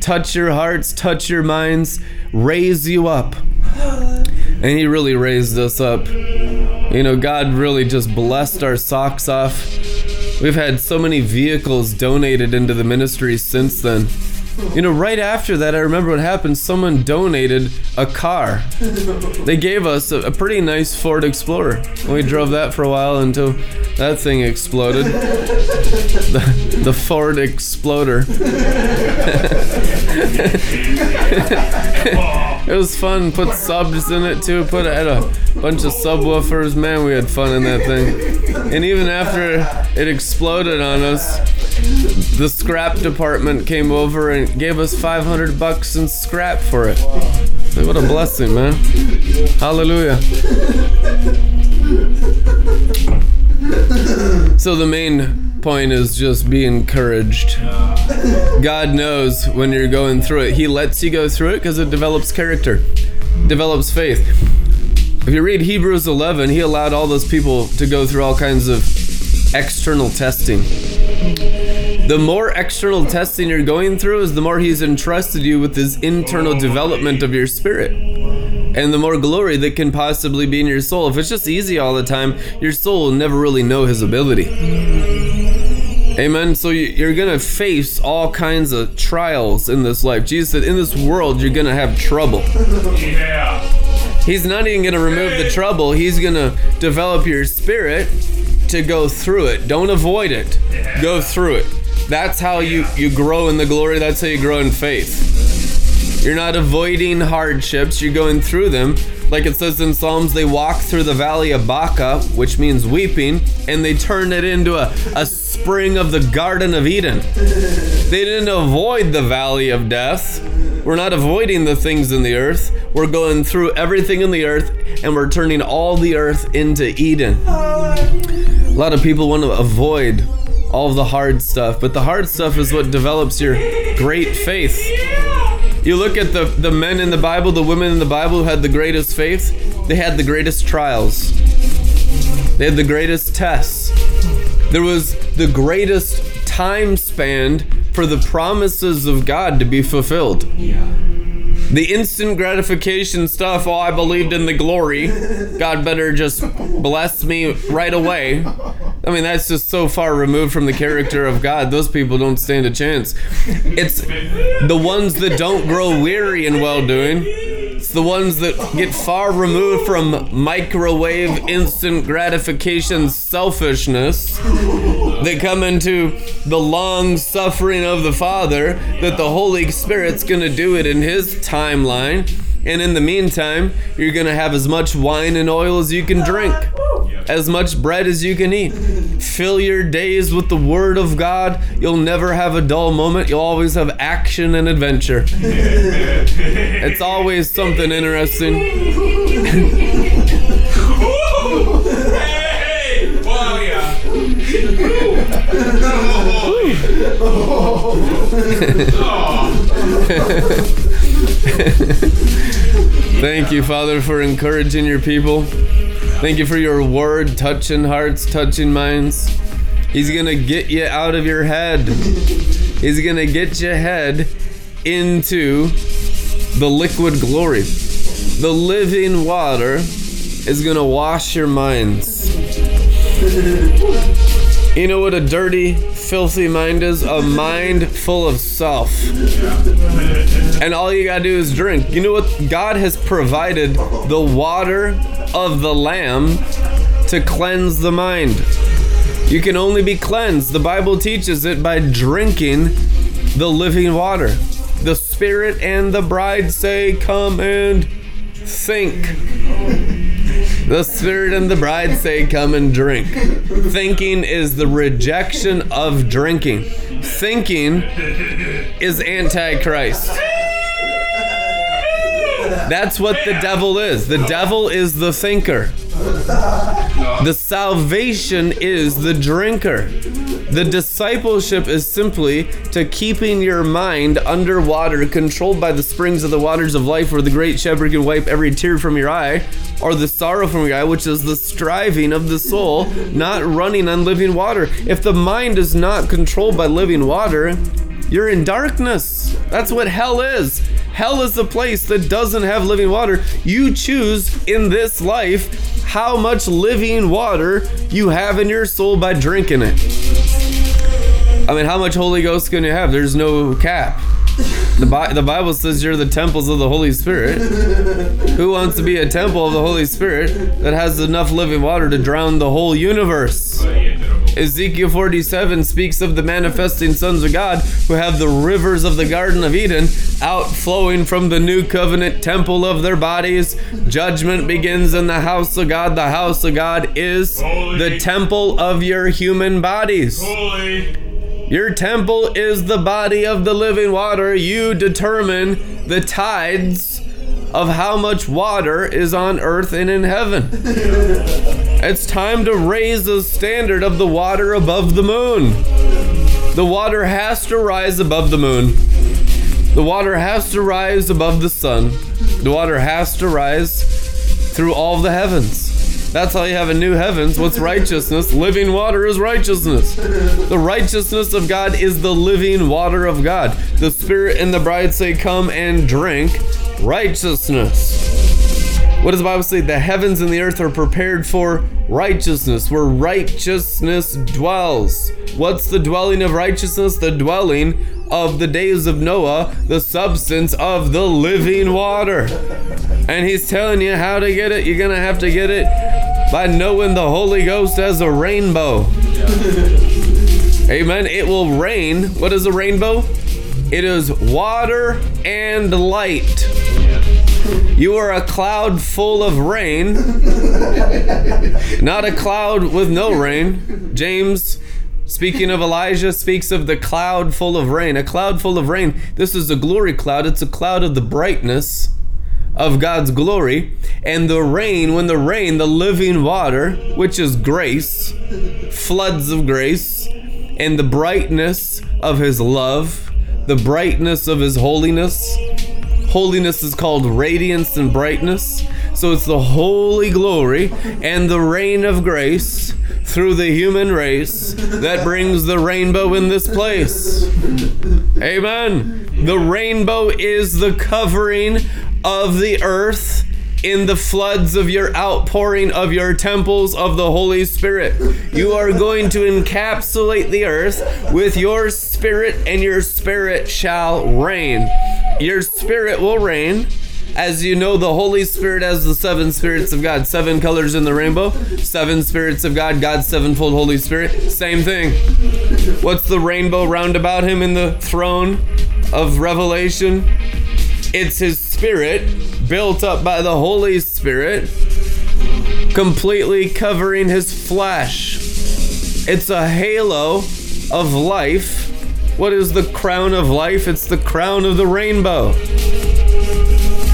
touch your hearts, touch your minds, raise you up. And He really raised us up. You know, God really just blessed our socks off. We've had so many vehicles donated into the ministry since then. You know, right after that, I remember what happened. Someone donated a car. They gave us a, a pretty nice Ford Explorer. And we drove that for a while until that thing exploded. The, the Ford Exploder. it was fun. Put subs in it too. Put had a bunch of subwoofers. Man, we had fun in that thing. And even after it exploded on us, the scrap department came over and gave us 500 bucks in scrap for it. Like, what a blessing, man. Hallelujah. So the main point is just be encouraged. God knows when you're going through it. He lets you go through it because it develops character, develops faith. If you read Hebrews 11, he allowed all those people to go through all kinds of external testing. The more external testing you're going through is the more he's entrusted you with his internal development of your spirit. And the more glory that can possibly be in your soul. If it's just easy all the time, your soul will never really know his ability. Amen. So you- you're going to face all kinds of trials in this life. Jesus said, In this world, you're going to have trouble. Yeah. He's not even going to remove the trouble, He's going to develop your spirit to go through it. Don't avoid it, go through it. That's how you, you grow in the glory, that's how you grow in faith. You're not avoiding hardships, you're going through them. Like it says in Psalms, they walk through the valley of Baca, which means weeping, and they turn it into a, a spring of the Garden of Eden. They didn't avoid the valley of death. We're not avoiding the things in the earth. We're going through everything in the earth and we're turning all the earth into Eden. A lot of people want to avoid all the hard stuff, but the hard stuff is what develops your great faith. You look at the, the men in the Bible, the women in the Bible who had the greatest faith, they had the greatest trials, they had the greatest tests. There was the greatest time span for the promises of God to be fulfilled. The instant gratification stuff, oh, I believed in the glory. God better just bless me right away. I mean, that's just so far removed from the character of God. Those people don't stand a chance. It's the ones that don't grow weary in well doing. It's the ones that get far removed from microwave instant gratification selfishness that come into the long suffering of the Father, that the Holy Spirit's going to do it in His timeline. And in the meantime, you're going to have as much wine and oil as you can drink, as much bread as you can eat. Fill your days with the Word of God. You'll never have a dull moment. You'll always have action and adventure. It's always something interesting. Thank you, Father, for encouraging your people. Thank you for your word, touching hearts, touching minds. He's going to get you out of your head. He's going to get your head into the liquid glory. The living water is going to wash your minds. You know what a dirty, filthy mind is? A mind full of self. And all you gotta do is drink. You know what? God has provided the water of the Lamb to cleanse the mind. You can only be cleansed. The Bible teaches it by drinking the living water. The Spirit and the bride say, Come and think. The Spirit and the bride say, Come and drink. Thinking is the rejection of drinking. Thinking is Antichrist. That's what the devil is. The devil is the thinker. The salvation is the drinker. The discipleship is simply to keeping your mind underwater, controlled by the springs of the waters of life, where the great shepherd can wipe every tear from your eye, or the sorrow from your eye, which is the striving of the soul, not running on living water. If the mind is not controlled by living water, you're in darkness. That's what hell is. Hell is a place that doesn't have living water. You choose in this life how much living water you have in your soul by drinking it. I mean, how much Holy Ghost can you have? There's no cap. The, Bi- the Bible says you're the temples of the Holy Spirit. Who wants to be a temple of the Holy Spirit that has enough living water to drown the whole universe? Ezekiel 47 speaks of the manifesting sons of God who have the rivers of the Garden of Eden outflowing from the new covenant temple of their bodies. Judgment begins in the house of God. The house of God is the temple of your human bodies. Holy. Your temple is the body of the living water. You determine the tides of how much water is on earth and in heaven. It's time to raise the standard of the water above the moon. The water has to rise above the moon. The water has to rise above the sun. The water has to rise through all the heavens. That's how you have a new heavens. What's righteousness? Living water is righteousness. The righteousness of God is the living water of God. The Spirit and the bride say, Come and drink righteousness. What does the Bible say? The heavens and the earth are prepared for righteousness, where righteousness dwells. What's the dwelling of righteousness? The dwelling of the days of Noah, the substance of the living water. And he's telling you how to get it. You're going to have to get it by knowing the Holy Ghost as a rainbow. Amen. It will rain. What is a rainbow? It is water and light. You are a cloud full of rain, not a cloud with no rain. James, speaking of Elijah, speaks of the cloud full of rain. A cloud full of rain. This is a glory cloud, it's a cloud of the brightness of God's glory. And the rain, when the rain, the living water, which is grace, floods of grace, and the brightness of His love, the brightness of His holiness. Holiness is called radiance and brightness. So it's the holy glory and the reign of grace through the human race that brings the rainbow in this place. Amen. The rainbow is the covering of the earth in the floods of your outpouring of your temples of the Holy Spirit. You are going to encapsulate the earth with your spirit, and your spirit shall reign. Your spirit will reign. As you know, the Holy Spirit has the seven spirits of God, seven colors in the rainbow, seven spirits of God, God's sevenfold Holy Spirit. Same thing. What's the rainbow round about him in the throne of Revelation? It's his spirit built up by the Holy Spirit, completely covering his flesh. It's a halo of life. What is the crown of life? It's the crown of the rainbow.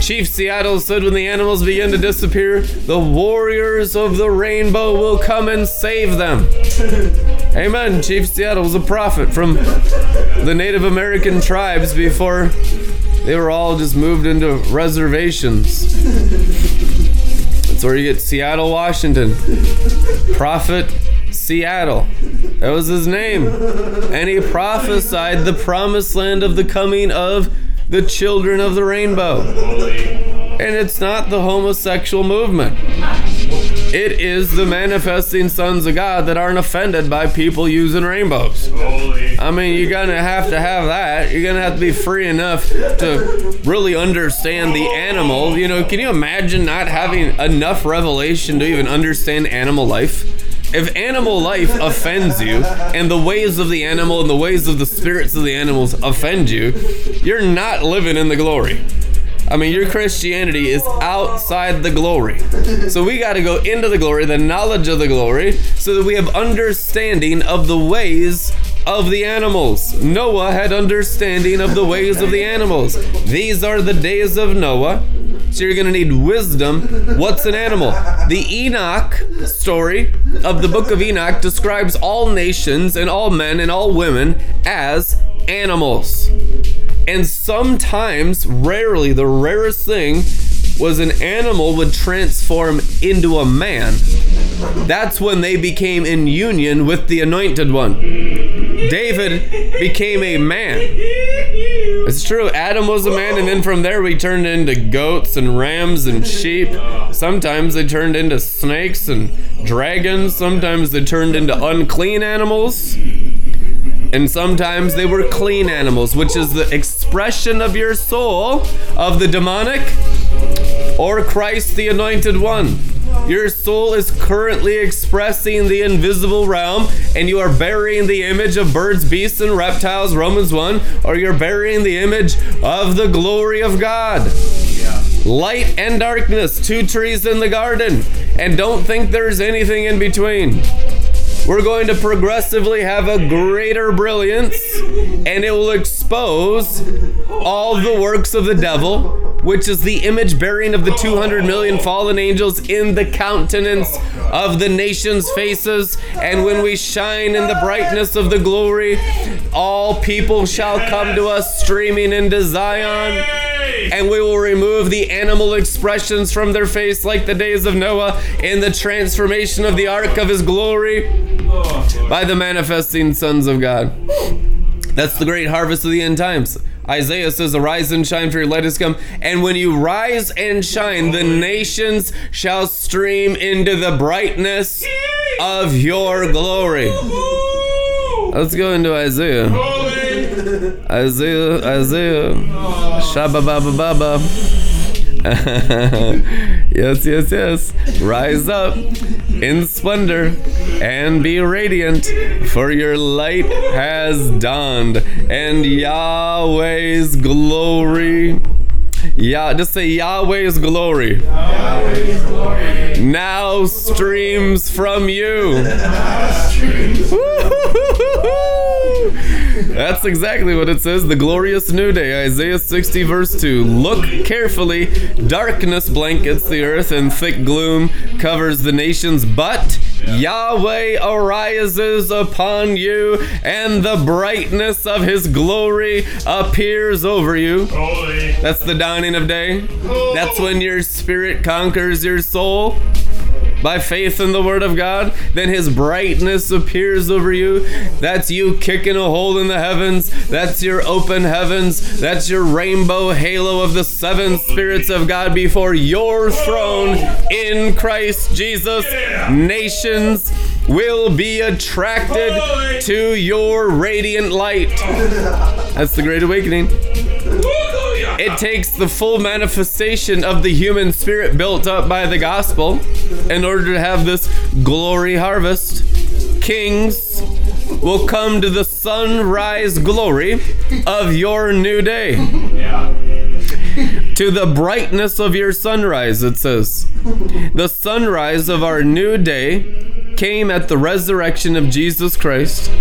Chief Seattle said when the animals begin to disappear, the warriors of the rainbow will come and save them. Amen. Chief Seattle was a prophet from the Native American tribes before they were all just moved into reservations. That's where you get Seattle, Washington. Prophet Seattle. That was his name. And he prophesied the promised land of the coming of the children of the rainbow. And it's not the homosexual movement. It is the manifesting sons of God that aren't offended by people using rainbows. Holy. I mean, you're gonna have to have that. You're gonna have to be free enough to really understand the animal. You know, can you imagine not having enough revelation to even understand animal life? If animal life offends you, and the ways of the animal and the ways of the spirits of the animals offend you, you're not living in the glory. I mean, your Christianity is outside the glory. So we got to go into the glory, the knowledge of the glory, so that we have understanding of the ways of the animals. Noah had understanding of the ways of the animals. These are the days of Noah. So you're going to need wisdom. What's an animal? The Enoch story of the book of Enoch describes all nations and all men and all women as animals. And sometimes, rarely, the rarest thing was an animal would transform into a man. That's when they became in union with the anointed one. David became a man. It's true. Adam was a man, and then from there we turned into goats and rams and sheep. Sometimes they turned into snakes and dragons. Sometimes they turned into unclean animals. And sometimes they were clean animals, which is the expression of your soul of the demonic or Christ the Anointed One. Your soul is currently expressing the invisible realm, and you are burying the image of birds, beasts, and reptiles, Romans 1, or you're burying the image of the glory of God. Light and darkness, two trees in the garden, and don't think there's anything in between. We're going to progressively have a greater brilliance, and it will expose all the works of the devil, which is the image bearing of the 200 million fallen angels in the countenance of the nation's faces. And when we shine in the brightness of the glory, all people shall come to us streaming into Zion and we will remove the animal expressions from their face like the days of Noah in the transformation of the ark of his glory by the manifesting sons of God. That's the great harvest of the end times. Isaiah says, Arise and shine, for your light has come. And when you rise and shine, the nations shall stream into the brightness of your glory. Let's go into Isaiah. Isaiah, Isaiah. Shabba baba baba. yes, yes, yes. Rise up in splendor and be radiant, for your light has dawned, and Yahweh's glory. Yeah, just say Yahweh's glory. Now streams from you. That's exactly what it says. The glorious new day, Isaiah 60, verse 2. Look carefully. Darkness blankets the earth, and thick gloom covers the nations, but Yahweh arises upon you, and the brightness of his glory appears over you. Holy. That's the dawning of day. That's when your spirit conquers your soul by faith in the word of God. Then his brightness appears over you. That's you kicking a hole in the heavens. That's your open heavens. That's your rainbow halo of the seven spirits of God before your throne in Christ Jesus. Nations will be attracted to your radiant light. That's the great awakening. It takes the full manifestation of the human spirit built up by the gospel in order to have this glory harvest. Kings will come to the sunrise glory of your new day. To the brightness of your sunrise, it says. The sunrise of our new day came at the resurrection of Jesus Christ.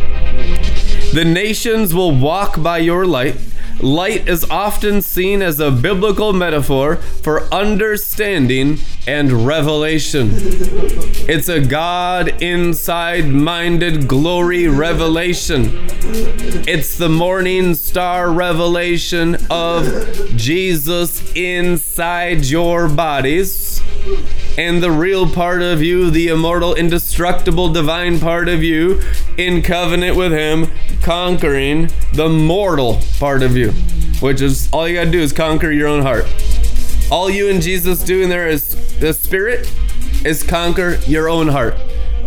The nations will walk by your light. Light is often seen as a biblical metaphor for understanding and revelation. It's a God inside minded glory revelation. It's the morning star revelation of Jesus inside your bodies. And the real part of you, the immortal, indestructible, divine part of you, in covenant with Him, conquering the mortal part of you, which is all you gotta do is conquer your own heart. All you and Jesus do in there is the Spirit is conquer your own heart.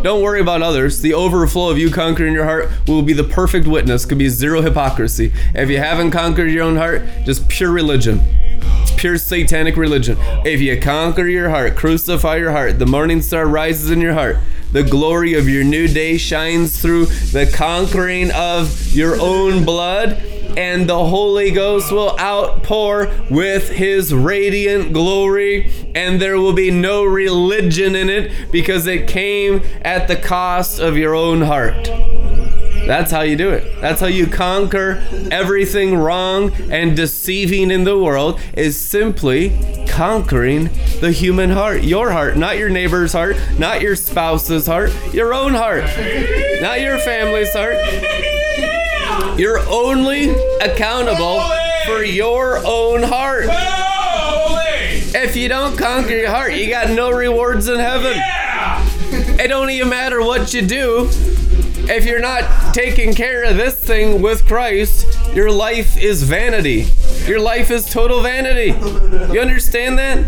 Don't worry about others. The overflow of you conquering your heart will be the perfect witness. Could be zero hypocrisy. If you haven't conquered your own heart, just pure religion. Pure satanic religion. If you conquer your heart, crucify your heart, the morning star rises in your heart. The glory of your new day shines through the conquering of your own blood, and the Holy Ghost will outpour with his radiant glory, and there will be no religion in it because it came at the cost of your own heart. That's how you do it. That's how you conquer everything wrong and deceiving in the world is simply conquering the human heart. Your heart, not your neighbor's heart, not your spouse's heart, your own heart. Not your family's heart. You're only accountable for your own heart. If you don't conquer your heart, you got no rewards in heaven. It don't even matter what you do. If you're not taking care of this thing with Christ, your life is vanity. Your life is total vanity. You understand that?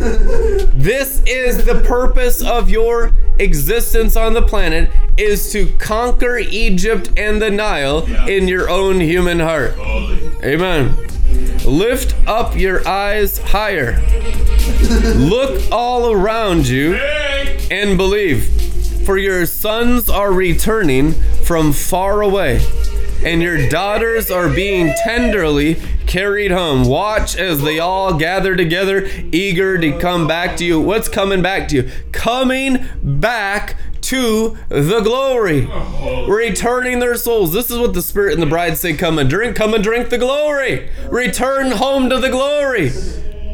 This is the purpose of your existence on the planet is to conquer Egypt and the Nile in your own human heart. Holy. Amen. Lift up your eyes higher. Look all around you and believe, for your sons are returning from far away, and your daughters are being tenderly carried home. Watch as they all gather together, eager to come back to you. What's coming back to you? Coming back to the glory. Returning their souls. This is what the Spirit and the bride say come and drink. Come and drink the glory. Return home to the glory.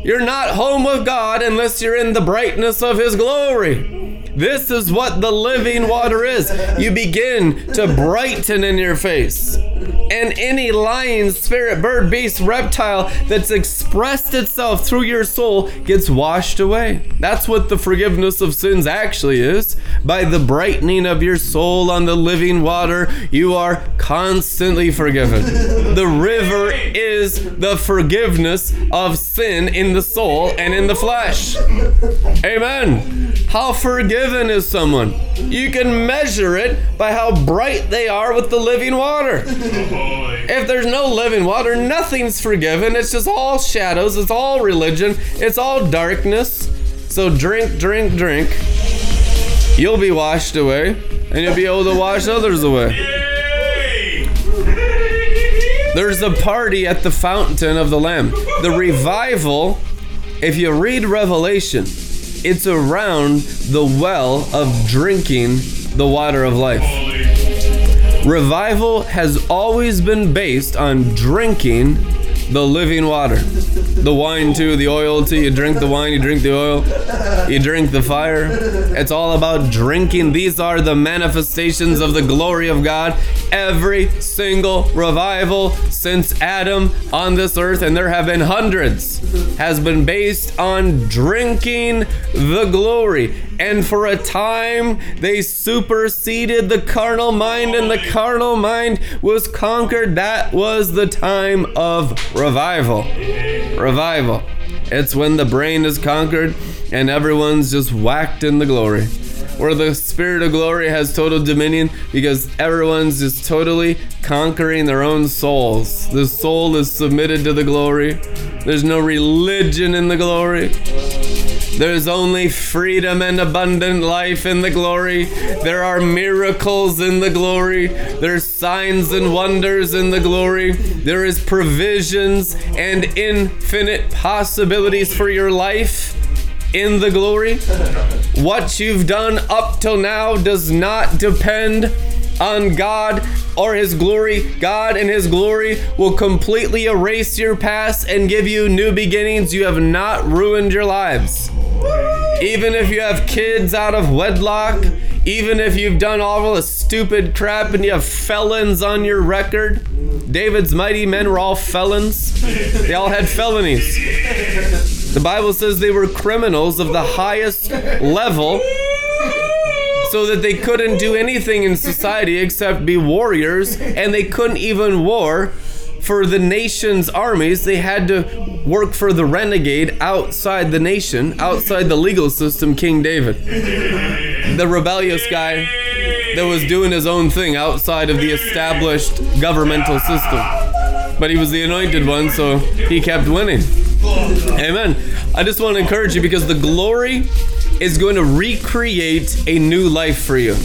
You're not home with God unless you're in the brightness of His glory. This is what the living water is. You begin to brighten in your face. And any lion, spirit, bird, beast, reptile that's expressed itself through your soul gets washed away. That's what the forgiveness of sins actually is. By the brightening of your soul on the living water, you are constantly forgiven. The river is the forgiveness of sin in the soul and in the flesh. Amen. How is someone? You can measure it by how bright they are with the living water. If there's no living water, nothing's forgiven. It's just all shadows. It's all religion. It's all darkness. So drink, drink, drink. You'll be washed away, and you'll be able to wash others away. There's a party at the fountain of the Lamb. The revival, if you read Revelation, it's around the well of drinking the water of life. Revival has always been based on drinking the living water. The wine too, the oil too. You drink the wine, you drink the oil, you drink the fire. It's all about drinking. These are the manifestations of the glory of God. Every single revival since Adam on this earth, and there have been hundreds, has been based on drinking the glory. And for a time, they superseded the carnal mind, and the carnal mind was conquered. That was the time of revival. Revival. It's when the brain is conquered and everyone's just whacked in the glory. Where the spirit of glory has total dominion because everyone's just totally conquering their own souls. The soul is submitted to the glory. There's no religion in the glory. There's only freedom and abundant life in the glory. There are miracles in the glory. There's signs and wonders in the glory. There is provisions and infinite possibilities for your life in the glory. What you've done up till now does not depend on God or His glory. God and His glory will completely erase your past and give you new beginnings. You have not ruined your lives. Even if you have kids out of wedlock, even if you've done all the stupid crap and you have felons on your record, David's mighty men were all felons. They all had felonies. The Bible says they were criminals of the highest level so that they couldn't do anything in society except be warriors, and they couldn't even war for the nation's armies. They had to work for the renegade outside the nation, outside the legal system, King David. The rebellious guy that was doing his own thing outside of the established governmental system. But he was the anointed one, so he kept winning. Amen. I just want to encourage you because the glory is going to recreate a new life for you.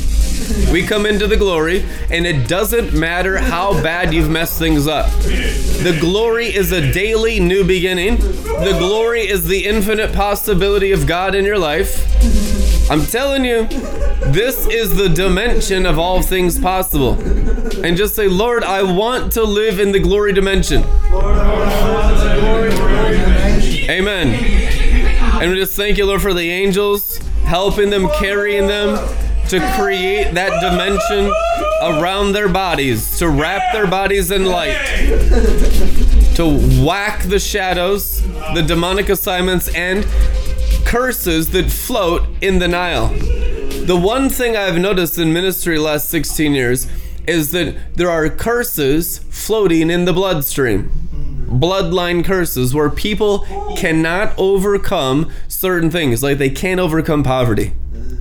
We come into the glory, and it doesn't matter how bad you've messed things up. The glory is a daily new beginning. The glory is the infinite possibility of God in your life. I'm telling you, this is the dimension of all things possible. And just say, Lord, I want to live in the glory dimension. Amen. And we just thank you, Lord, for the angels helping them, carrying them to create that dimension around their bodies, to wrap their bodies in light, to whack the shadows, the demonic assignments, and curses that float in the Nile. The one thing I've noticed in ministry last 16 years is that there are curses floating in the bloodstream. Bloodline curses where people cannot overcome certain things, like they can't overcome poverty.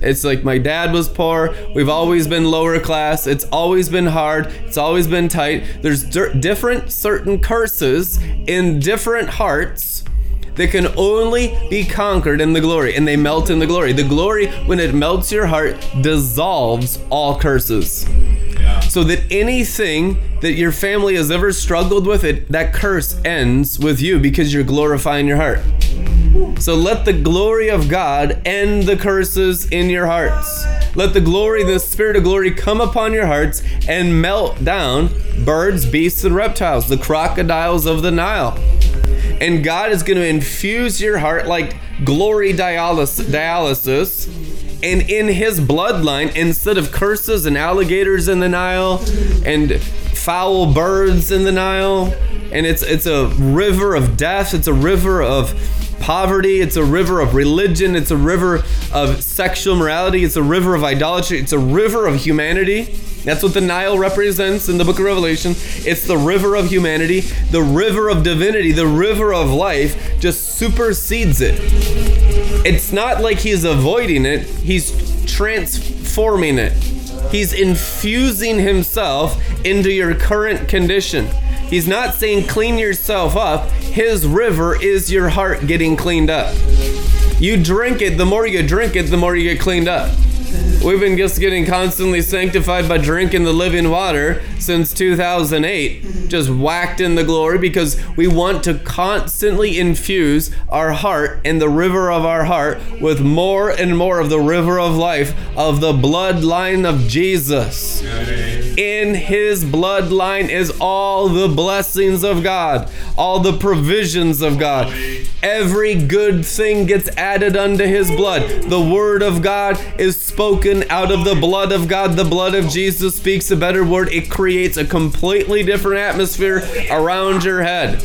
It's like my dad was poor. We've always been lower class. It's always been hard. It's always been tight. There's di- different certain curses in different hearts that can only be conquered in the glory, and they melt in the glory. The glory, when it melts your heart, dissolves all curses. So that anything that your family has ever struggled with, it that curse ends with you because you're glorifying your heart. So let the glory of God end the curses in your hearts. Let the glory, the spirit of glory, come upon your hearts and melt down birds, beasts, and reptiles, the crocodiles of the Nile and God is going to infuse your heart like glory dialysis, dialysis. And in his bloodline, instead of curses and alligators in the Nile and foul birds in the Nile, and it's it's a river of death, it's a river of poverty, it's a river of religion, it's a river of sexual morality, it's a river of idolatry, it's a river of humanity. That's what the Nile represents in the book of Revelation. It's the river of humanity, the river of divinity, the river of life just supersedes it. It's not like he's avoiding it, he's transforming it. He's infusing himself into your current condition. He's not saying clean yourself up. His river is your heart getting cleaned up. You drink it, the more you drink it, the more you get cleaned up. We've been just getting constantly sanctified by drinking the living water since 2008, just whacked in the glory because we want to constantly infuse our heart and the river of our heart with more and more of the river of life of the bloodline of Jesus. In his bloodline is all the blessings of God, all the provisions of God. Every good thing gets added unto his blood. The word of God is spoken out of the blood of God. The blood of Jesus speaks a better word. It creates a completely different atmosphere around your head.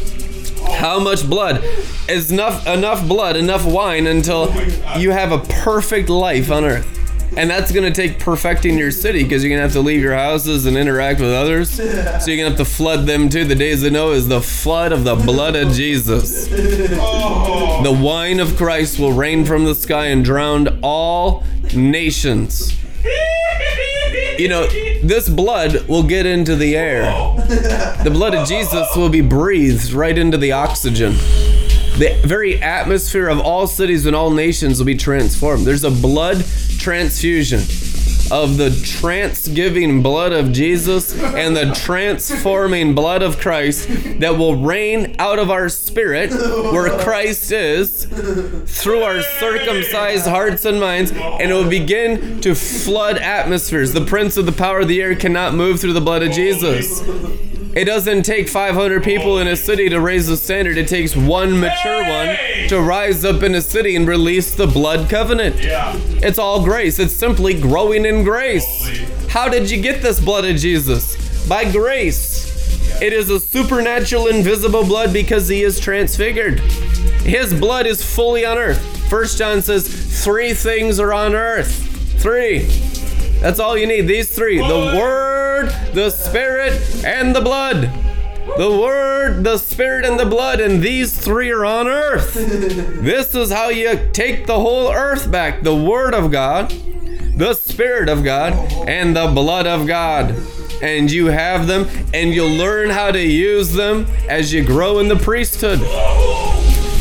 How much blood is enough enough blood, enough wine until you have a perfect life on earth. And that's to take perfecting your city because you're to have to leave your houses and interact with others. So you're to have to flood them too. The days of Noah is the flood of the blood of Jesus. Oh. The wine of Christ will rain from the sky and drown all nations. You know, this blood will get into the air. The blood of Jesus will be breathed right into the oxygen. The very atmosphere of all cities and all nations will be transformed. There's a blood transfusion of the transgiving blood of Jesus and the transforming blood of Christ that will rain out of our spirit where Christ is through our circumcised hearts and minds and it will begin to flood atmospheres. The prince of the power of the air cannot move through the blood of Jesus. It doesn't take 500 people in a city to raise the standard. It takes one mature one to rise up in a city and release the blood covenant. Yeah. It's all grace. It's simply growing in grace. How did you get this blood of Jesus? By grace. It is a supernatural, invisible blood because he is transfigured. His blood is fully on earth. First John says three things are on earth. Three. That's all you need. These three the Word, the Spirit, and the blood. The Word, the Spirit, and the blood, and these three are on earth. This is how you take the whole earth back the Word of God, the Spirit of God, and the blood of God. And you have them, and you'll learn how to use them as you grow in the priesthood.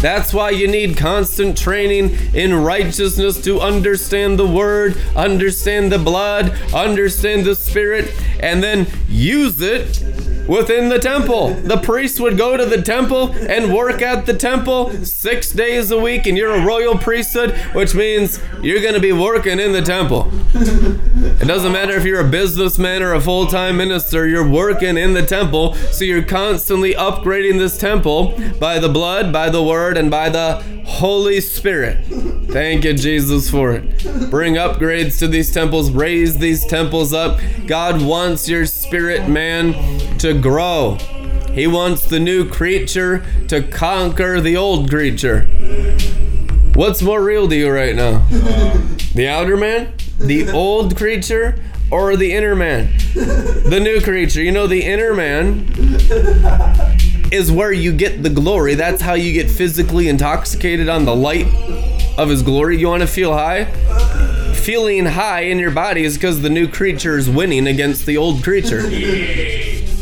That's why you need constant training in righteousness to understand the word, understand the blood, understand the spirit, and then use it within the temple. The priest would go to the temple and work at the temple six days a week, and you're a royal priesthood, which means you're going to be working in the temple. It doesn't matter if you're a businessman or a full time minister, you're working in the temple, so you're constantly upgrading this temple by the blood, by the word, and by the Holy Spirit. Thank you, Jesus, for it. Bring upgrades to these temples, raise these temples up. God wants your spirit man to grow. He wants the new creature to conquer the old creature. What's more real to you right now? The outer man? The old creature? Or the inner man? The new creature. You know, the inner man is where you get the glory. That's how you get physically intoxicated on the light of his glory. You want to feel high? Feeling high in your body is because the new creature is winning against the old creature.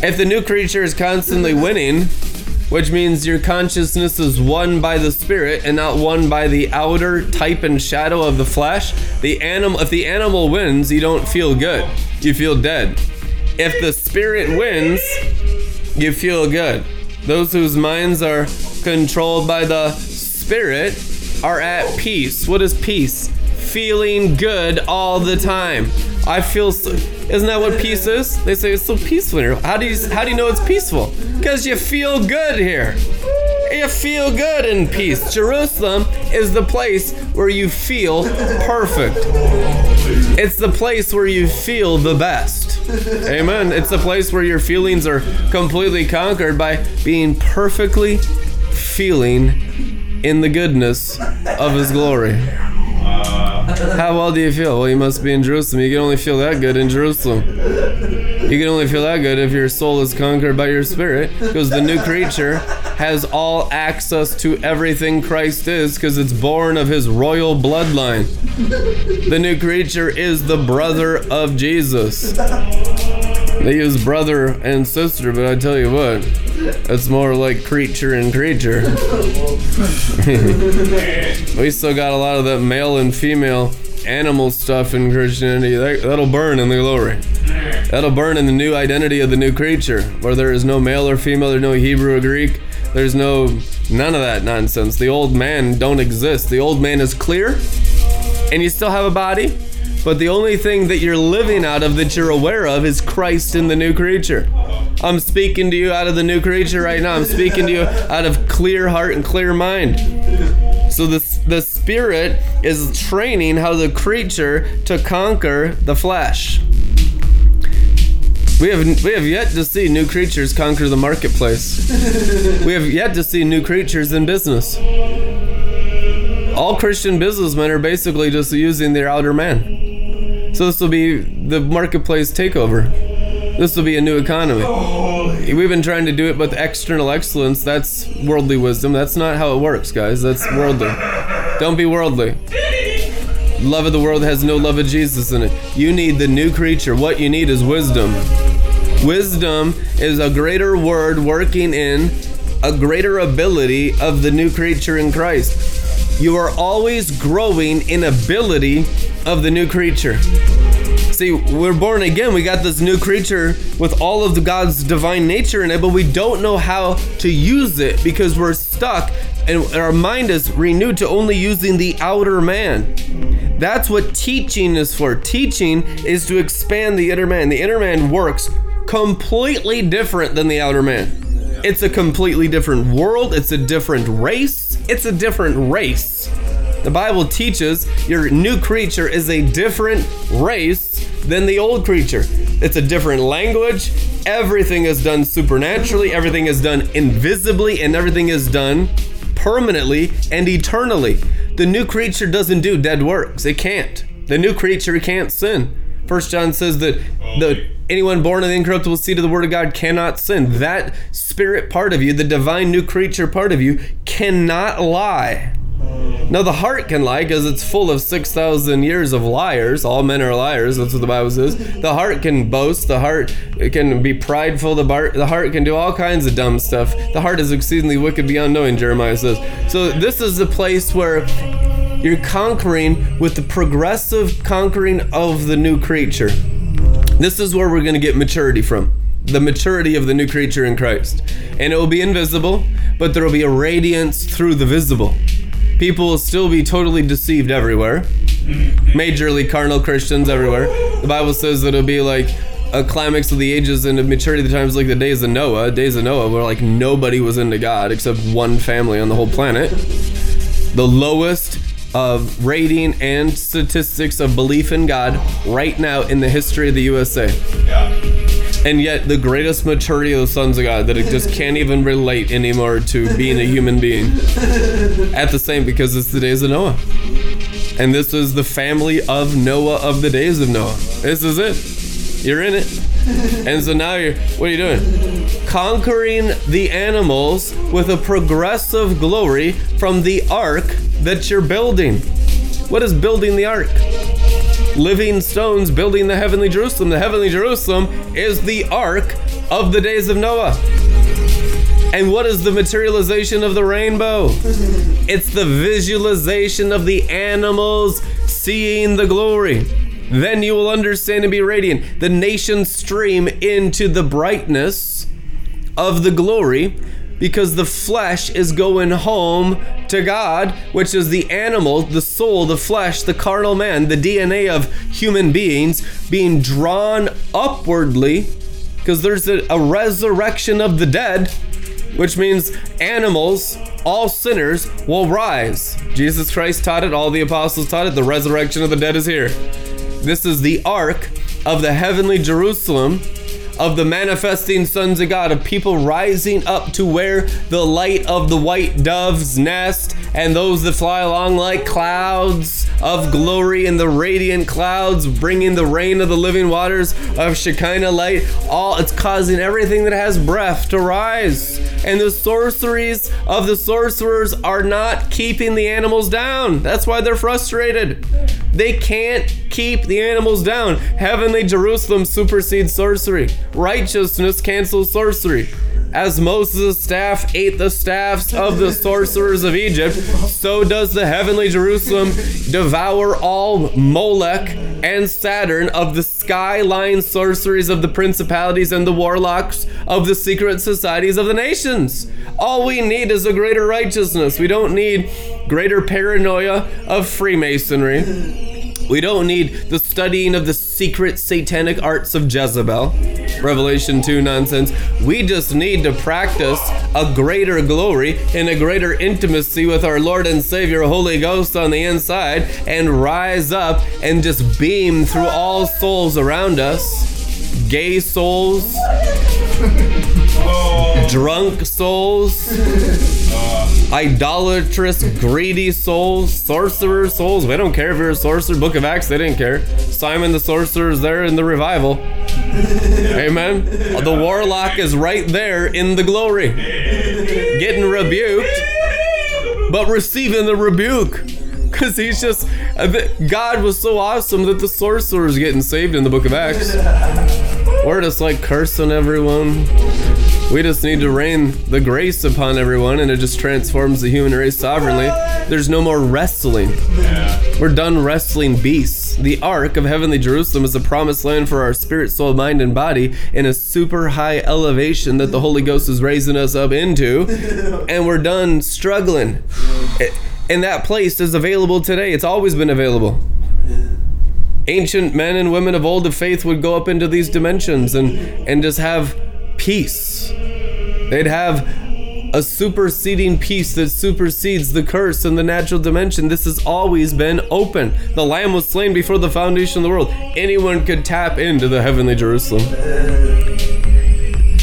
If the new creature is constantly winning, which means your consciousness is won by the spirit and not won by the outer type and shadow of the flesh, the animal if the animal wins, you don't feel good. You feel dead. If the spirit wins, you feel good. Those whose minds are controlled by the spirit are at peace. What is peace? Feeling good all the time. I feel so, isn't that what peace is? They say it's so peaceful here. How do you how do you know it's peaceful? Because you feel good here. You feel good in peace. Jerusalem is the place where you feel perfect. It's the place where you feel the best. Amen. It's the place where your feelings are completely conquered by being perfectly feeling in the goodness of His glory. How well do you feel? Well, you must be in Jerusalem. You can only feel that good in Jerusalem. You can only feel that good if your soul is conquered by your spirit, because the new creature has all access to everything Christ is, because it's born of his royal bloodline. The new creature is the brother of Jesus. They use brother and sister, but I tell you what, it's more like creature and creature. we still got a lot of that male and female animal stuff in Christianity. That, that'll burn in the glory. That'll burn in the new identity of the new creature, where there is no male or female, there's no Hebrew or Greek, there's no none of that nonsense. The old man don't exist. The old man is clear, and you still have a body, but the only thing that you're living out of that you're aware of is Christ in the new creature. I'm speaking to you out of the new creature right now. I'm speaking to you out of clear heart and clear mind. So the, the spirit is training how the creature to conquer the flesh. We have we have yet to see new creatures conquer the marketplace. we have yet to see new creatures in business. All Christian businessmen are basically just using their outer man. So this will be the marketplace takeover. This will be a new economy. We've been trying to do it with external excellence. That's worldly wisdom. That's not how it works, guys. That's worldly. Don't be worldly. Love of the world has no love of Jesus in it. You need the new creature. What you need is wisdom. Wisdom is a greater word working in a greater ability of the new creature in Christ. You are always growing in ability of the new creature. See, we're born again. We got this new creature with all of God's divine nature in it, but we don't know how to use it because we're stuck and our mind is renewed to only using the outer man. That's what teaching is for. Teaching is to expand the inner man. The inner man works completely different than the outer man. It's a completely different world, it's a different race, it's a different race. The Bible teaches your new creature is a different race than the old creature. It's a different language. Everything is done supernaturally, everything is done invisibly, and everything is done permanently and eternally. The new creature doesn't do dead works. It can't. The new creature can't sin. First John says that the anyone born of the incorruptible seed of the word of God cannot sin. That spirit part of you, the divine new creature part of you, cannot lie. Now the heart can lie because it's full of six thousand years of liars. All men are liars. That's what the Bible says. The heart can boast. The heart can be prideful. The heart, the heart can do all kinds of dumb stuff. The heart is exceedingly wicked beyond knowing. Jeremiah says. So this is the place where you're conquering with the progressive conquering of the new creature. This is where we're going to get maturity from. the maturity of the new creature in Christ. And it will be invisible, but there will be a radiance through the visible. People will still be totally deceived everywhere. Majorly carnal Christians everywhere. The Bible says that it'll be like a climax of the ages and a maturity of the times like the days of Noah. Days of Noah where like nobody was into God except one family on the whole planet. The lowest of rating and statistics of belief in God right now in the history of the USA. And yet, the greatest maturity of the sons of God that it just can't even relate anymore to being a human being. At the same, because it's the days of Noah. And this is the family of Noah of the days of Noah. This is it. You're in it. And so now you're, what are you doing? Conquering the animals with a progressive glory from the ark that you're building. What is building the ark? living stones building the heavenly Jerusalem. The heavenly Jerusalem is the ark of the days of Noah. And what is the materialization of the rainbow? It's the visualization of the animals seeing the glory. Then you will understand and be radiant. The nations stream into the brightness of the glory because the flesh is going home to God, which is the animal, the soul, the flesh, the carnal man, the DNA of human beings being drawn upwardly because there's a, a resurrection of the dead, which means animals, all sinners, will rise. Jesus Christ taught it, all the apostles taught it, the resurrection of the dead is here. This is the ark of the heavenly Jerusalem of the manifesting sons of God, of people rising up to where the light of the white dove's nest and those that fly along like clouds of glory in the radiant clouds, bringing the rain of the living waters of Shekinah light. All it's causing everything that has breath to rise. And the sorceries of the sorcerers are not keeping the animals down. That's why they're frustrated. They can't keep the animals down. Heavenly Jerusalem supersedes sorcery. Righteousness cancels sorcery. As Moses' staff ate the staffs of the sorcerers of Egypt, so does the heavenly Jerusalem devour all Molech and Saturn of the skyline sorceries of the principalities and the warlocks of the secret societies of the nations. All we need is a greater righteousness. We don't need greater paranoia of Freemasonry. We don't need the studying of the secret satanic arts of Jezebel, Revelation 2 nonsense. We just need to practice a greater glory and a greater intimacy with our Lord and Savior, Holy Ghost on the inside, and rise up and just beam through all souls around us. Gay souls, drunk souls, uh, idolatrous, greedy souls, sorcerer souls. We don't care if you're a sorcerer. Book of Acts, they didn't care. Simon the sorcerer is there in the revival. Amen. The warlock is right there in the glory, getting rebuked, but receiving the rebuke. Because he's just, God was so awesome that the sorcerer is getting saved in the book of Acts. We're just like cursing everyone. We just need to rain the grace upon everyone and it just transforms the human race sovereignly. There's no more wrestling. We're done wrestling beasts. The ark of heavenly Jerusalem is the promised land for our spirit, soul, mind, and body in a super high elevation that the Holy Ghost is raising us up into. And we're done struggling. And that place is available today. It's always been available ancient men and women of old of faith would go up into these dimensions and and just have peace they'd have a superseding peace that supersedes the curse in the natural dimension this has always been open the lamb was slain before the foundation of the world anyone could tap into the heavenly jerusalem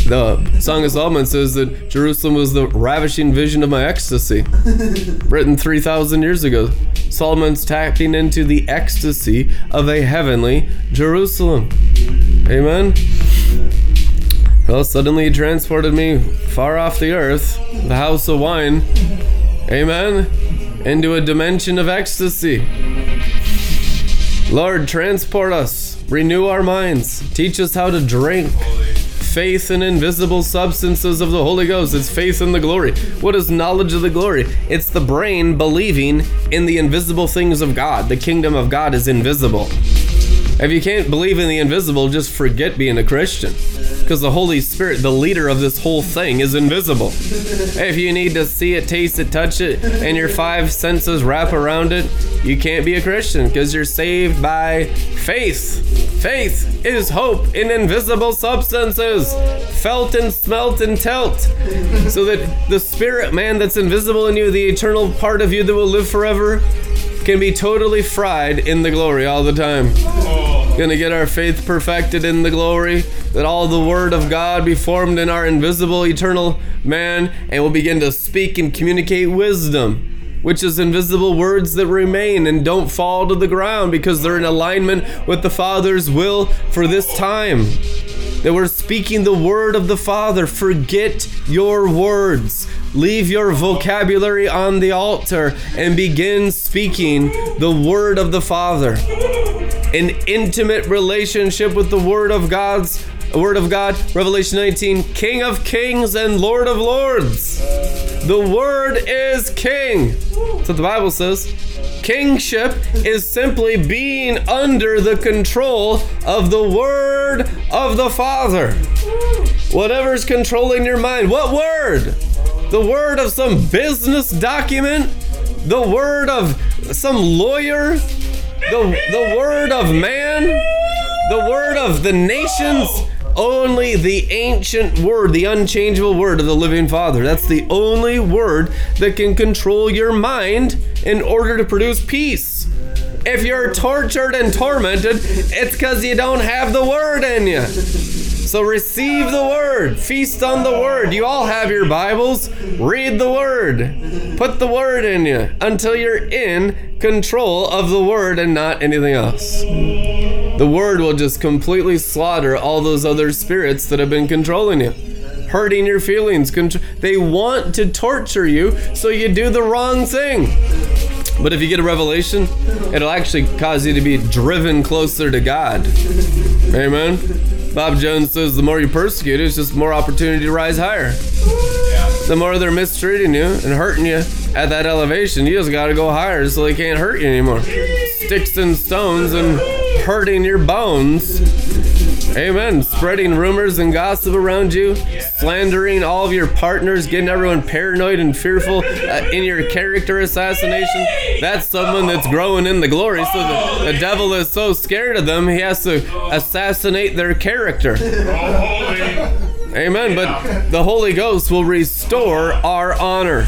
the Song of Solomon says that Jerusalem was the ravishing vision of my ecstasy, written 3,000 years ago. Solomon's tapping into the ecstasy of a heavenly Jerusalem. Amen. Well, suddenly he transported me far off the earth, the house of wine. Amen. Into a dimension of ecstasy. Lord, transport us, renew our minds, teach us how to drink faith in invisible substances of the Holy Ghost. It's faith in the glory. What is knowledge of the glory? It's the brain believing in the invisible things of God. The kingdom of God is invisible. If you can't believe in the invisible, just forget being a Christian. Because the Holy Spirit, the leader of this whole thing, is invisible. If you need to see it, taste it, touch it, and your five senses wrap around it, you can't be a Christian because you're saved by faith. Faith is hope in invisible substances, felt and smelt and telt. So that the spirit man that's invisible in you, the eternal part of you that will live forever, can be totally fried in the glory all the time. Gonna get our faith perfected in the glory, that all the word of God be formed in our invisible eternal man, and we'll begin to speak and communicate wisdom, which is invisible words that remain and don't fall to the ground because they're in alignment with the Father's will for this time. That we're speaking the word of the Father. Forget your words. Leave your vocabulary on the altar and begin speaking the word of the Father an intimate relationship with the Word of God's Word of God, Revelation 19, King of Kings and Lord of Lords. The Word is King. That's what the Bible says. Kingship is simply being under the control of the Word of the Father. Whatever's controlling your mind. What word? The word of some business document? The word of some lawyer? The, the word of man, the word of the nations, only the ancient word, the unchangeable word of the living Father. That's the only word that can control your mind in order to produce peace. If you're tortured and tormented, it's because you don't have the word in you. So receive the word, feast on the word. You all have your Bibles. Read the word. Put the word in you until you're in control of the word and not anything else. The word will just completely slaughter all those other spirits that have been controlling you. Hurting your feelings. They want to torture you, so you do the wrong thing. But if you get a revelation, it'll actually cause you to be driven closer to God. Amen. Bob Jones says the more you persecute, it's just more opportunity to rise higher. The more they're mistreating you and hurting you at that elevation, you just gotta go higher so they can't hurt you anymore. Sticks and stones and hurting your bones. Amen. Spreading rumors and gossip around you, slandering all of your partners, getting everyone paranoid and fearful uh, in your character assassination. That's someone that's growing in the glory. So the, the devil is so scared of them, he has to assassinate their character. Amen. But the Holy Ghost will restore our honor.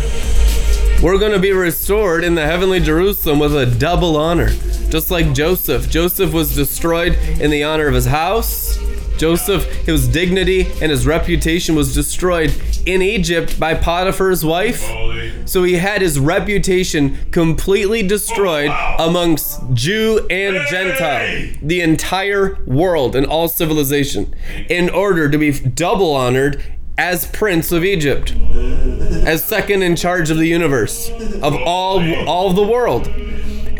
We're going to be restored in the heavenly Jerusalem with a double honor. Just like Joseph. Joseph was destroyed in the honor of his house. Joseph, his dignity and his reputation was destroyed in Egypt by Potiphar's wife. So he had his reputation completely destroyed amongst Jew and Gentile, the entire world and all civilization, in order to be double honored as Prince of Egypt, as second in charge of the universe, of all all the world.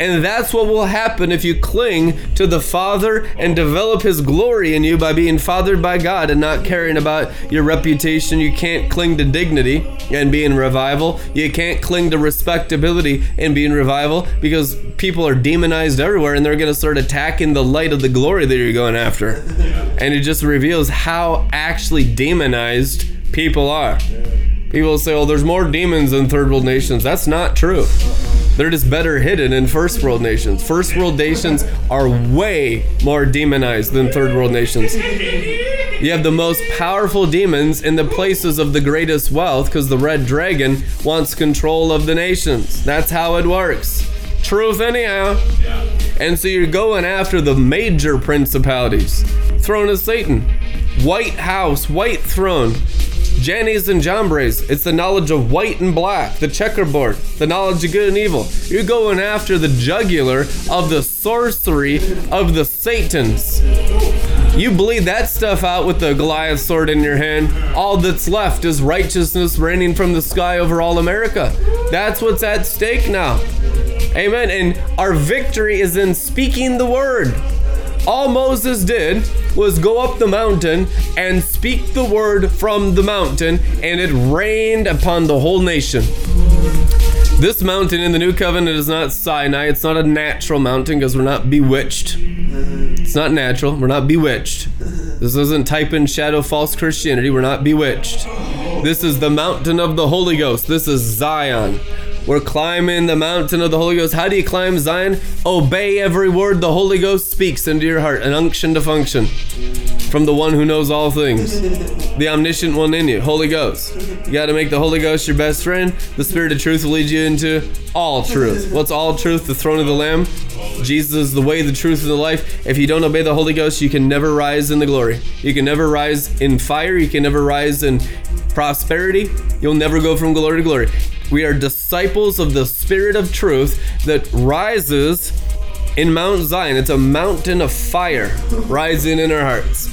And that's what will happen if you cling to the Father and develop His glory in you by being fathered by God and not caring about your reputation. You can't cling to dignity and be in revival. You can't cling to respectability and be in revival because people are demonized everywhere and they're going to start attacking the light of the glory that you're going after. And it just reveals how actually demonized people are. People say, oh, there's more demons in third world nations. That's not true. They're just better hidden in first world nations. First world nations are way more demonized than third world nations. You have the most powerful demons in the places of the greatest wealth because the red dragon wants control of the nations. That's how it works. Truth, anyhow. And so you're going after the major principalities. Throne of Satan, White House, White Throne, Jannes and Jambres. It's the knowledge of white and black, the checkerboard, the knowledge of good and evil. You're going after the jugular of the sorcery of the Satans. You bleed that stuff out with the Goliath sword in your hand. All that's left is righteousness raining from the sky over all America. That's what's at stake now. Amen. And our victory is in speaking the word. All Moses did was go up the mountain and speak the word from the mountain, and it rained upon the whole nation. This mountain in the new covenant is not Sinai. It's not a natural mountain because we're not bewitched. It's not natural. We're not bewitched. This isn't type in shadow false Christianity. We're not bewitched. This is the mountain of the Holy Ghost. This is Zion. We're climbing the mountain of the Holy Ghost. How do you climb Zion? Obey every word the Holy Ghost speaks into your heart, an unction to function from the one who knows all things, the omniscient one in you, Holy Ghost. You got to make the Holy Ghost your best friend. The Spirit of truth will lead you into all truth. What's all truth? The throne of the Lamb. Jesus is the way, the truth, and the life. If you don't obey the Holy Ghost, you can never rise in the glory. You can never rise in fire. You can never rise in prosperity. You'll never go from glory to glory. We are disciples of the Spirit of truth that rises in Mount Zion. It's a mountain of fire rising in our hearts.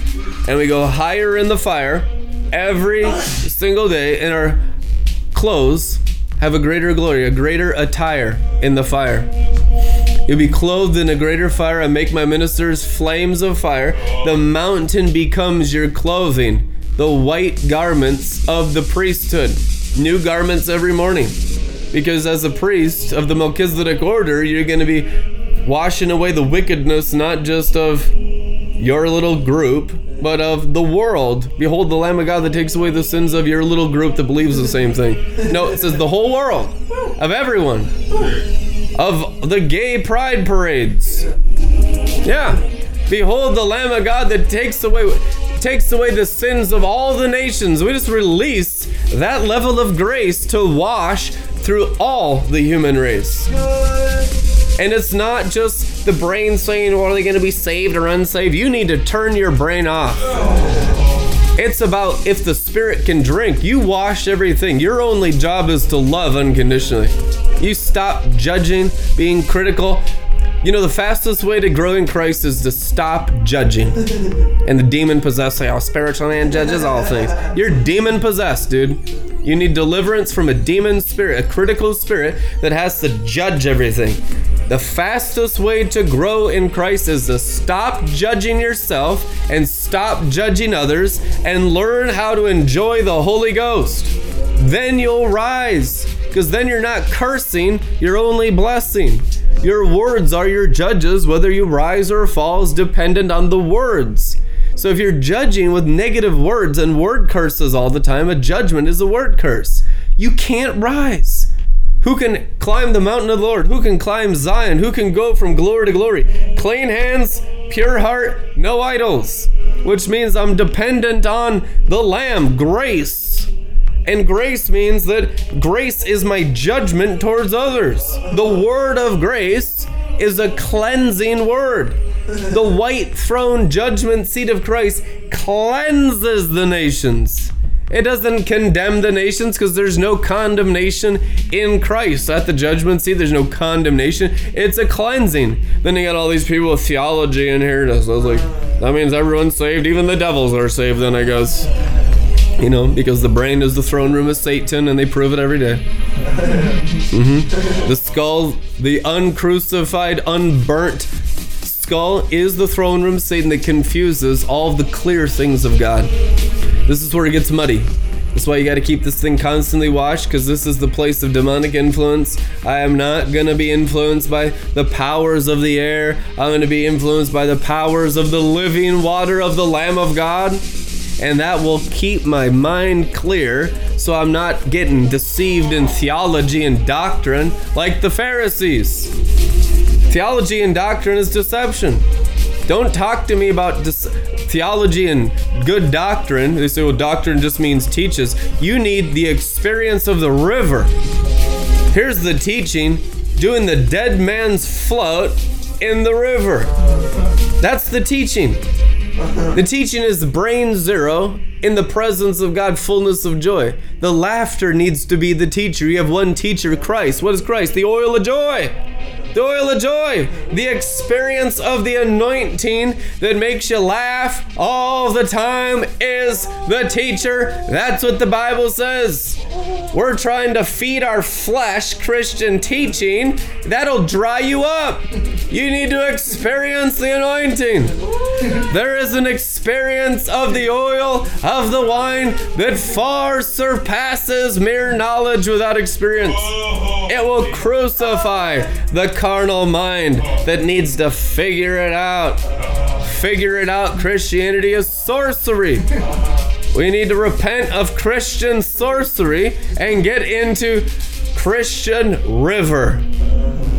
And we go higher in the fire every single day, and our clothes have a greater glory, a greater attire in the fire. You'll be clothed in a greater fire. I make my ministers flames of fire. The mountain becomes your clothing, the white garments of the priesthood. New garments every morning. Because as a priest of the Melchizedek order, you're going to be washing away the wickedness not just of your little group, but of the world. Behold the Lamb of God that takes away the sins of your little group that believes the same thing. No, it says the whole world, of everyone, of the gay pride parades. Yeah. Behold the Lamb of God that takes away takes away the sins of all the nations. We just release that level of grace to wash through all the human race. And it's not just the brain saying, well, are they going to be saved or unsaved? You need to turn your brain off. It's about if the spirit can drink, you wash everything. Your only job is to love unconditionally. You stop judging, being critical. You know, the fastest way to grow in Christ is to stop judging. And the demon possessed say, oh, spiritual man judges all things. You're demon possessed, dude. You need deliverance from a demon spirit, a critical spirit that has to judge everything. The fastest way to grow in Christ is to stop judging yourself and stop judging others and learn how to enjoy the Holy Ghost. Then you'll rise because then you're not cursing, you're only blessing. Your words are your judges, whether you rise or fall is dependent on the words. So if you're judging with negative words and word curses all the time, a judgment is a word curse. You can't rise. Who can climb the mountain of the Lord? Who can climb Zion? Who can go from glory to glory? Clean hands, pure heart, no idols. Which means I'm dependent on the Lamb, grace. And grace means that grace is my judgment towards others. The word of grace is a cleansing word. The white throne judgment seat of Christ cleanses the nations. It doesn't condemn the nations because there's no condemnation in Christ. At the judgment seat, there's no condemnation. It's a cleansing. Then you got all these people with theology in here. I was like, that means everyone's saved. Even the devils are saved, then I guess. You know, because the brain is the throne room of Satan and they prove it every day. Mhm. The skull, the uncrucified, unburnt skull is the throne room of Satan that confuses all the clear things of God. This is where it gets muddy. That's why you got to keep this thing constantly washed because this is the place of demonic influence. I am not going to be influenced by the powers of the air. I'm going to be influenced by the powers of the living water of the Lamb of God. And that will keep my mind clear so I'm not getting deceived in theology and doctrine like the Pharisees. Theology and doctrine is deception. Don't talk to me about theology and good doctrine. They say, well, doctrine just means teaches. You need the experience of the river. Here's the teaching doing the dead man's float in the river. That's the teaching. The teaching is brain zero in the presence of God, fullness of joy. The laughter needs to be the teacher. You have one teacher, Christ. What is Christ? The oil of joy. The oil of joy, the experience of the anointing that makes you laugh all the time is the teacher. That's what the Bible says. We're trying to feed our flesh Christian teaching. That'll dry you up. You need to experience the anointing. There is an experience of the oil, of the wine, that far surpasses mere knowledge without experience. It will crucify the carnal mind that needs to figure it out. figure it out. Christianity is sorcery. We need to repent of Christian sorcery and get into Christian river.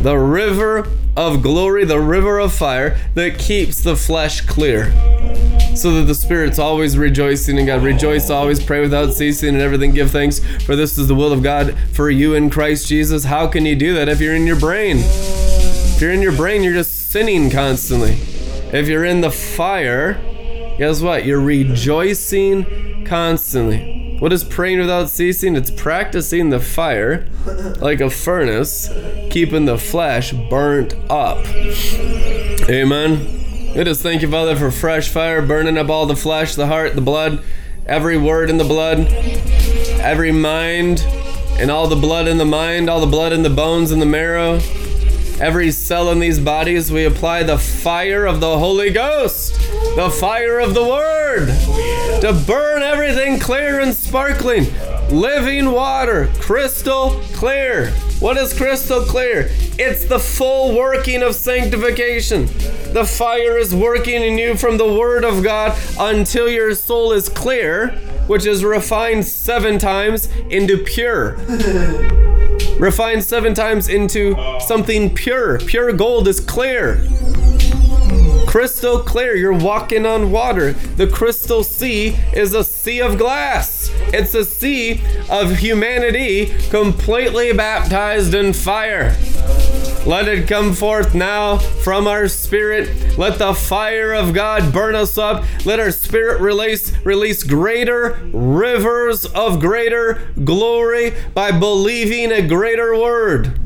The river of glory, the river of fire that keeps the flesh clear. So that the Spirit's always rejoicing in God. Rejoice always, pray without ceasing, and everything give thanks, for this is the will of God for you in Christ Jesus. How can you do that if you're in your brain? If you're in your brain, you're just sinning constantly. If you're in the fire, guess what? You're rejoicing constantly. What is praying without ceasing? It's practicing the fire like a furnace, keeping the flesh burnt up. Amen. We just thank you, Father, for fresh fire burning up all the flesh, the heart, the blood, every word in the blood, every mind, and all the blood in the mind, all the blood in the bones and the marrow, every cell in these bodies. We apply the fire of the Holy Ghost, the fire of the Word, to burn everything clear and sparkling. Living water, crystal clear. What is crystal clear? It's the full working of sanctification. The fire is working in you from the Word of God until your soul is clear, which is refined seven times into pure. refined seven times into something pure. Pure gold is clear. Crystal clear. You're walking on water. The crystal sea is a sea of glass. It's a sea of humanity completely baptized in fire. Let it come forth now from our spirit. Let the fire of God burn us up. Let our spirit release release greater rivers of greater glory by believing a greater word.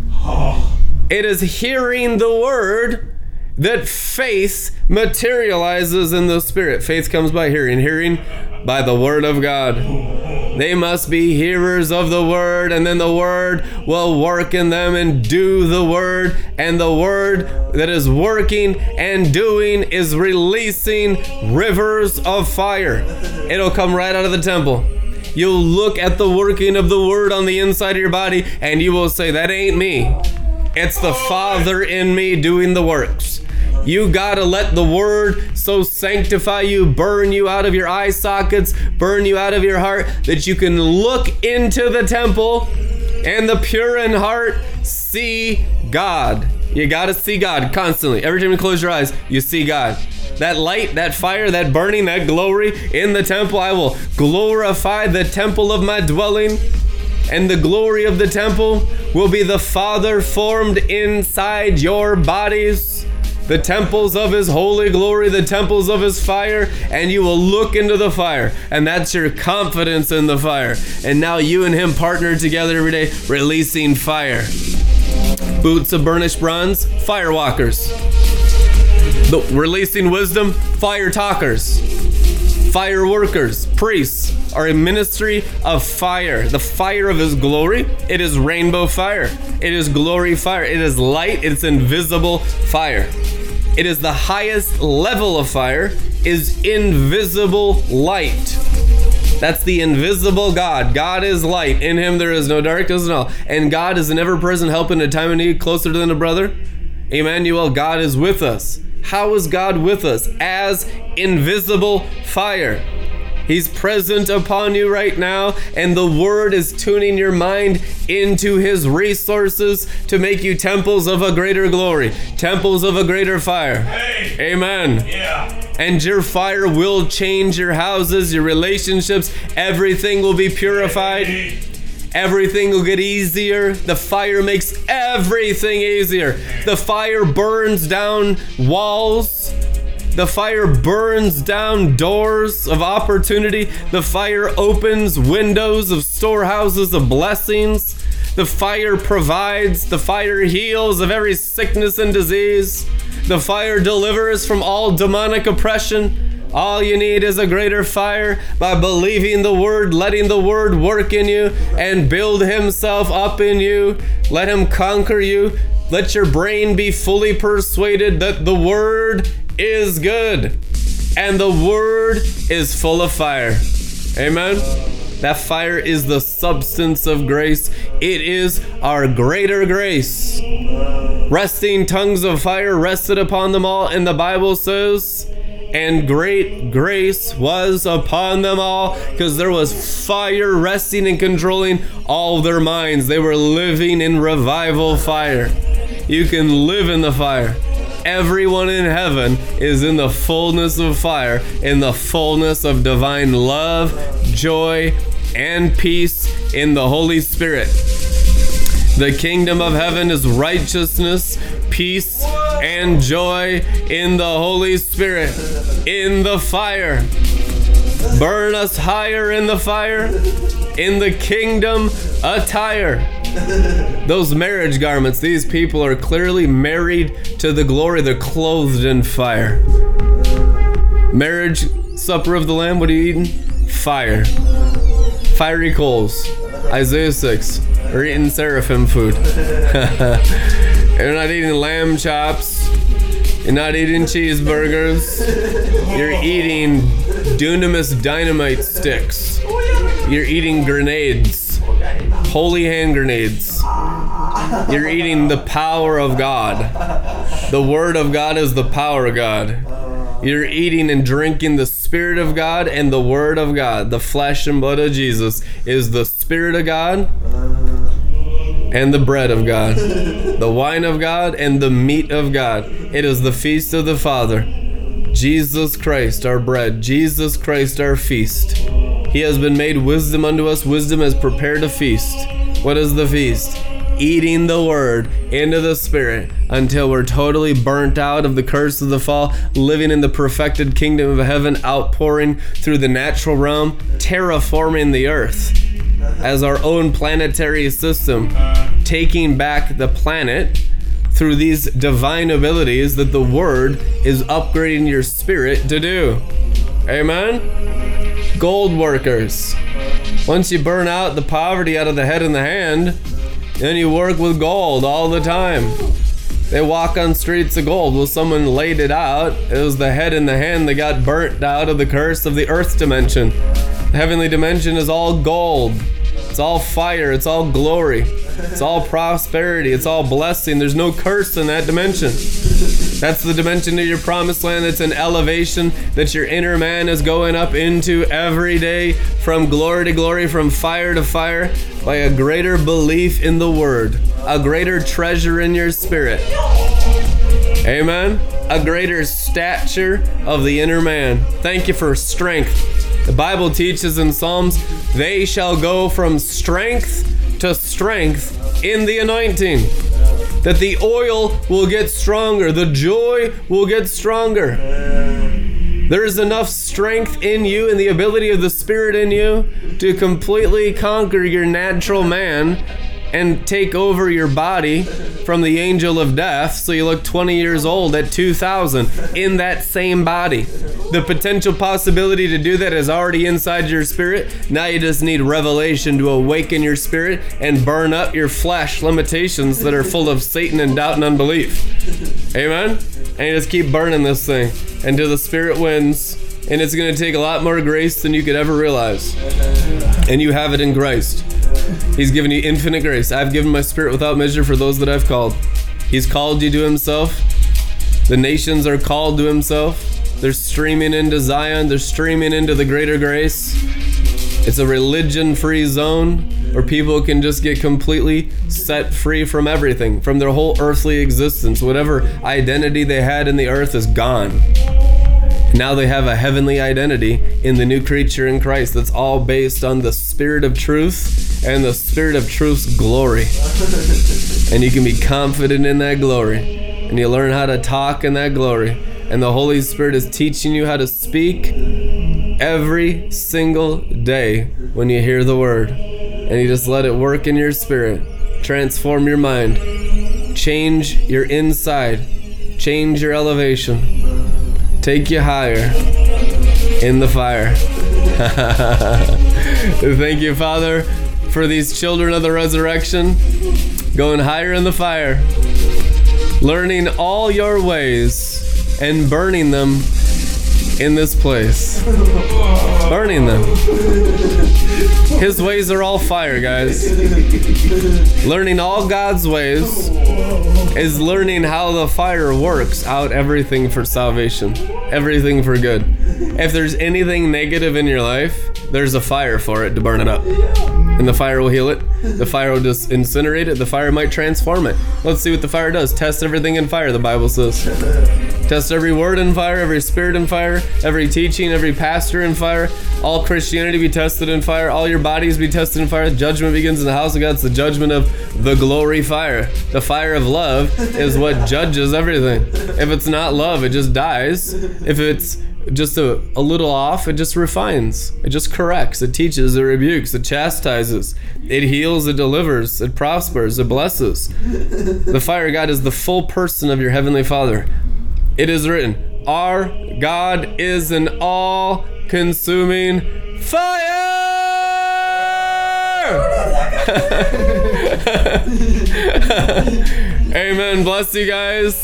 It is hearing the word that faith materializes in the spirit. Faith comes by hearing, hearing by the word of God. They must be hearers of the word, and then the word will work in them and do the word. And the word that is working and doing is releasing rivers of fire. It'll come right out of the temple. You'll look at the working of the word on the inside of your body, and you will say, That ain't me. It's the Father in me doing the works. You gotta let the word so sanctify you, burn you out of your eye sockets, burn you out of your heart, that you can look into the temple and the pure in heart see God. You gotta see God constantly. Every time you close your eyes, you see God. That light, that fire, that burning, that glory in the temple, I will glorify the temple of my dwelling and the glory of the temple will be the Father formed inside your bodies, the temples of His holy glory, the temples of His fire, and you will look into the fire, and that's your confidence in the fire. And now you and Him partner together every day, releasing fire. Boots of burnished bronze, firewalkers. The releasing wisdom, fire talkers fire workers, priests are a ministry of fire. The fire of his glory, it is rainbow fire. It is glory fire. It is light, it's invisible fire. It is the highest level of fire is invisible light. That's the invisible God. God is light. In him there is no darkness at all. And God is an ever-present help in a time of need, closer than a brother. Emmanuel, God is with us. How is God with us? As invisible fire. He's present upon you right now, and the Word is tuning your mind into His resources to make you temples of a greater glory, temples of a greater fire. Hey. Amen. Yeah. And your fire will change your houses, your relationships, everything will be purified. Hey. Everything will get easier. The fire makes everything easier. The fire burns down walls. The fire burns down doors of opportunity. The fire opens windows of storehouses of blessings. The fire provides. The fire heals of every sickness and disease. The fire delivers from all demonic oppression. All you need is a greater fire by believing the word, letting the word work in you and build himself up in you. Let him conquer you. Let your brain be fully persuaded that the word is good and the word is full of fire. Amen. That fire is the substance of grace. It is our greater grace. Resting tongues of fire rested upon them all, and the Bible says, and great grace was upon them all because there was fire resting and controlling all their minds. They were living in revival fire. You can live in the fire. Everyone in heaven is in the fullness of fire, in the fullness of divine love, joy, and peace in the Holy Spirit. The kingdom of heaven is righteousness, peace, and joy in the Holy Spirit, in the fire. Burn us higher in the fire, in the kingdom attire. Those marriage garments, these people are clearly married to the glory. They're clothed in fire. Marriage supper of the Lamb, what are you eating? Fire. Fiery coals. Isaiah 6. We're eating seraphim food. You're not eating lamb chops. You're not eating cheeseburgers. You're eating dunamis dynamite sticks. You're eating grenades. Holy hand grenades. You're eating the power of God. The Word of God is the power of God. You're eating and drinking the Spirit of God and the Word of God. The flesh and blood of Jesus is the Spirit of God and the bread of God, the wine of God and the meat of God. It is the feast of the Father. Jesus Christ, our bread. Jesus Christ, our feast. He has been made wisdom unto us. Wisdom has prepared a feast. What is the feast? Eating the word into the spirit until we're totally burnt out of the curse of the fall, living in the perfected kingdom of heaven, outpouring through the natural realm, terraforming the earth as our own planetary system, taking back the planet through these divine abilities that the Word is upgrading your spirit to do. Amen? Gold workers. Once you burn out the poverty out of the head and the hand, then you work with gold all the time. They walk on streets of gold. Well, someone laid it out. It was the head and the hand that got burnt out of the curse of the earth dimension. The heavenly dimension is all gold. It's all fire. It's all glory. It's all prosperity. It's all blessing. There's no curse in that dimension. That's the dimension of your promised land. It's an elevation that your inner man is going up into every day from glory to glory, from fire to fire, by a greater belief in the word, a greater treasure in your spirit. Amen. A greater stature of the inner man. Thank you for strength. The Bible teaches in Psalms, they shall go from strength to strength in the anointing. That the oil will get stronger, the joy will get stronger. There is enough strength in you and the ability of the Spirit in you to completely conquer your natural man and take over your body from the angel of death so you look 20 years old at 2000 in that same body. The potential possibility to do that is already inside your spirit. Now you just need revelation to awaken your spirit and burn up your flesh limitations that are full of Satan and doubt and unbelief. Amen? And you just keep burning this thing until the spirit wins. And it's going to take a lot more grace than you could ever realize. And you have it in Christ. He's given you infinite grace. I've given my spirit without measure for those that I've called. He's called you to himself. The nations are called to himself. They're streaming into Zion, they're streaming into the greater grace. It's a religion free zone where people can just get completely set free from everything, from their whole earthly existence. Whatever identity they had in the earth is gone. Now they have a heavenly identity in the new creature in Christ that's all based on the Spirit of truth and the Spirit of truth's glory. And you can be confident in that glory. And you learn how to talk in that glory. And the Holy Spirit is teaching you how to speak every single day when you hear the word. And you just let it work in your spirit, transform your mind, change your inside, change your elevation take you higher in the fire. Thank you, Father, for these children of the resurrection going higher in the fire, learning all your ways and burning them in this place. Burning them. His ways are all fire, guys. Learning all God's ways is learning how the fire works out everything for salvation, everything for good. If there's anything negative in your life, there's a fire for it to burn it up. And the fire will heal it. The fire will just incinerate it. The fire might transform it. Let's see what the fire does. Test everything in fire, the Bible says. Test every word in fire, every spirit in fire, every teaching, every pastor in fire. All Christianity be tested in fire. All your bodies be tested in fire. Judgment begins in the house of God. It's the judgment of the glory fire. The fire of love is what judges everything. If it's not love, it just dies. If it's just a, a little off, it just refines. It just corrects. It teaches. It rebukes. It chastises. It heals. It delivers. It prospers. It blesses. The fire of God is the full person of your heavenly Father. It is written, Our God is an all consuming fire! Amen. Bless you guys.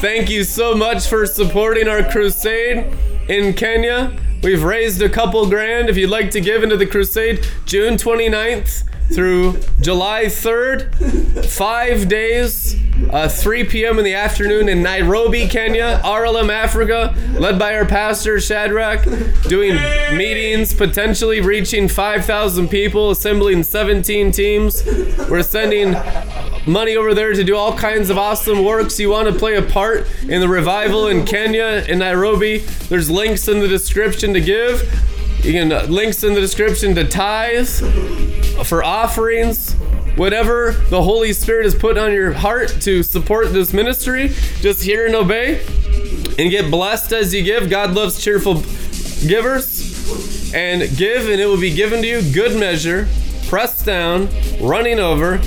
Thank you so much for supporting our crusade in Kenya. We've raised a couple grand. If you'd like to give into the crusade, June 29th through July 3rd, five days, uh, 3 p.m. in the afternoon in Nairobi, Kenya, RLM Africa, led by our pastor Shadrach, doing meetings, potentially reaching 5,000 people, assembling 17 teams. We're sending money over there to do all kinds of awesome works. You want to play a part in the revival in Kenya, in Nairobi? There's links in the description to give. You can uh, links in the description to tithes for offerings. Whatever the Holy Spirit has put on your heart to support this ministry, just hear and obey and get blessed as you give. God loves cheerful givers. And give, and it will be given to you good measure, pressed down, running over,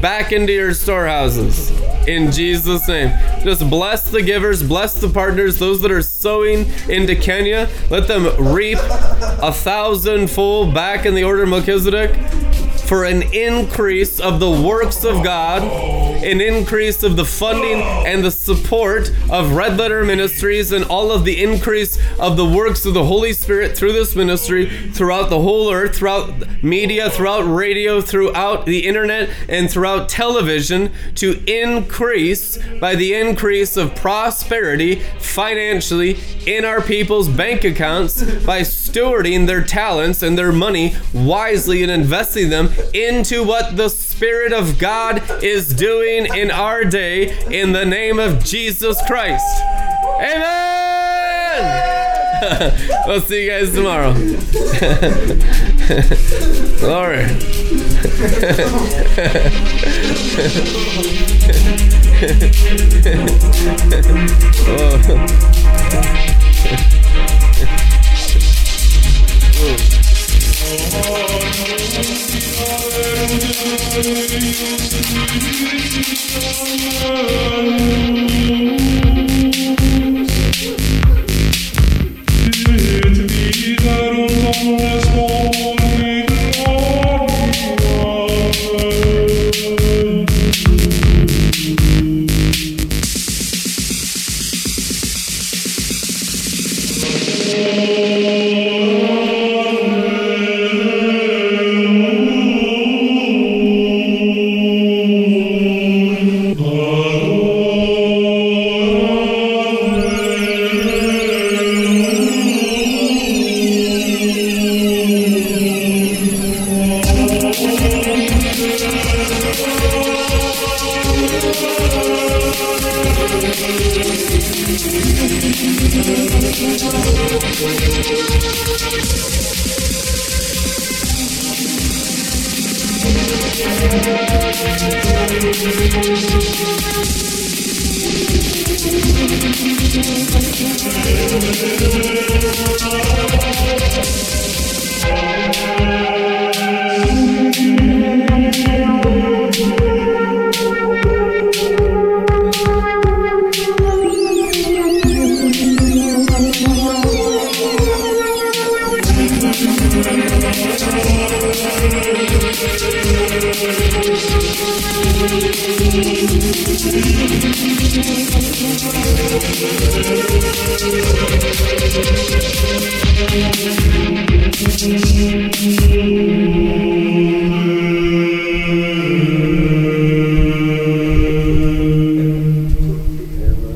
back into your storehouses. In Jesus' name. Just bless the givers, bless the partners, those that are sowing into Kenya. Let them reap a thousandfold back in the order of Melchizedek for an increase of the works of God, an increase of the funding and the support of Red Letter Ministries, and all of the increase of the works of the Holy Spirit through this ministry throughout the whole earth, throughout media, throughout radio, throughout the internet, and throughout television to increase by the increase of prosperity financially in our people's bank accounts by stewarding their talents and their money wisely and investing them into what the Spirit of God is doing in our day in the name of Jesus Christ. Amen. we'll see you guys tomorrow. Glory. Oh. Thank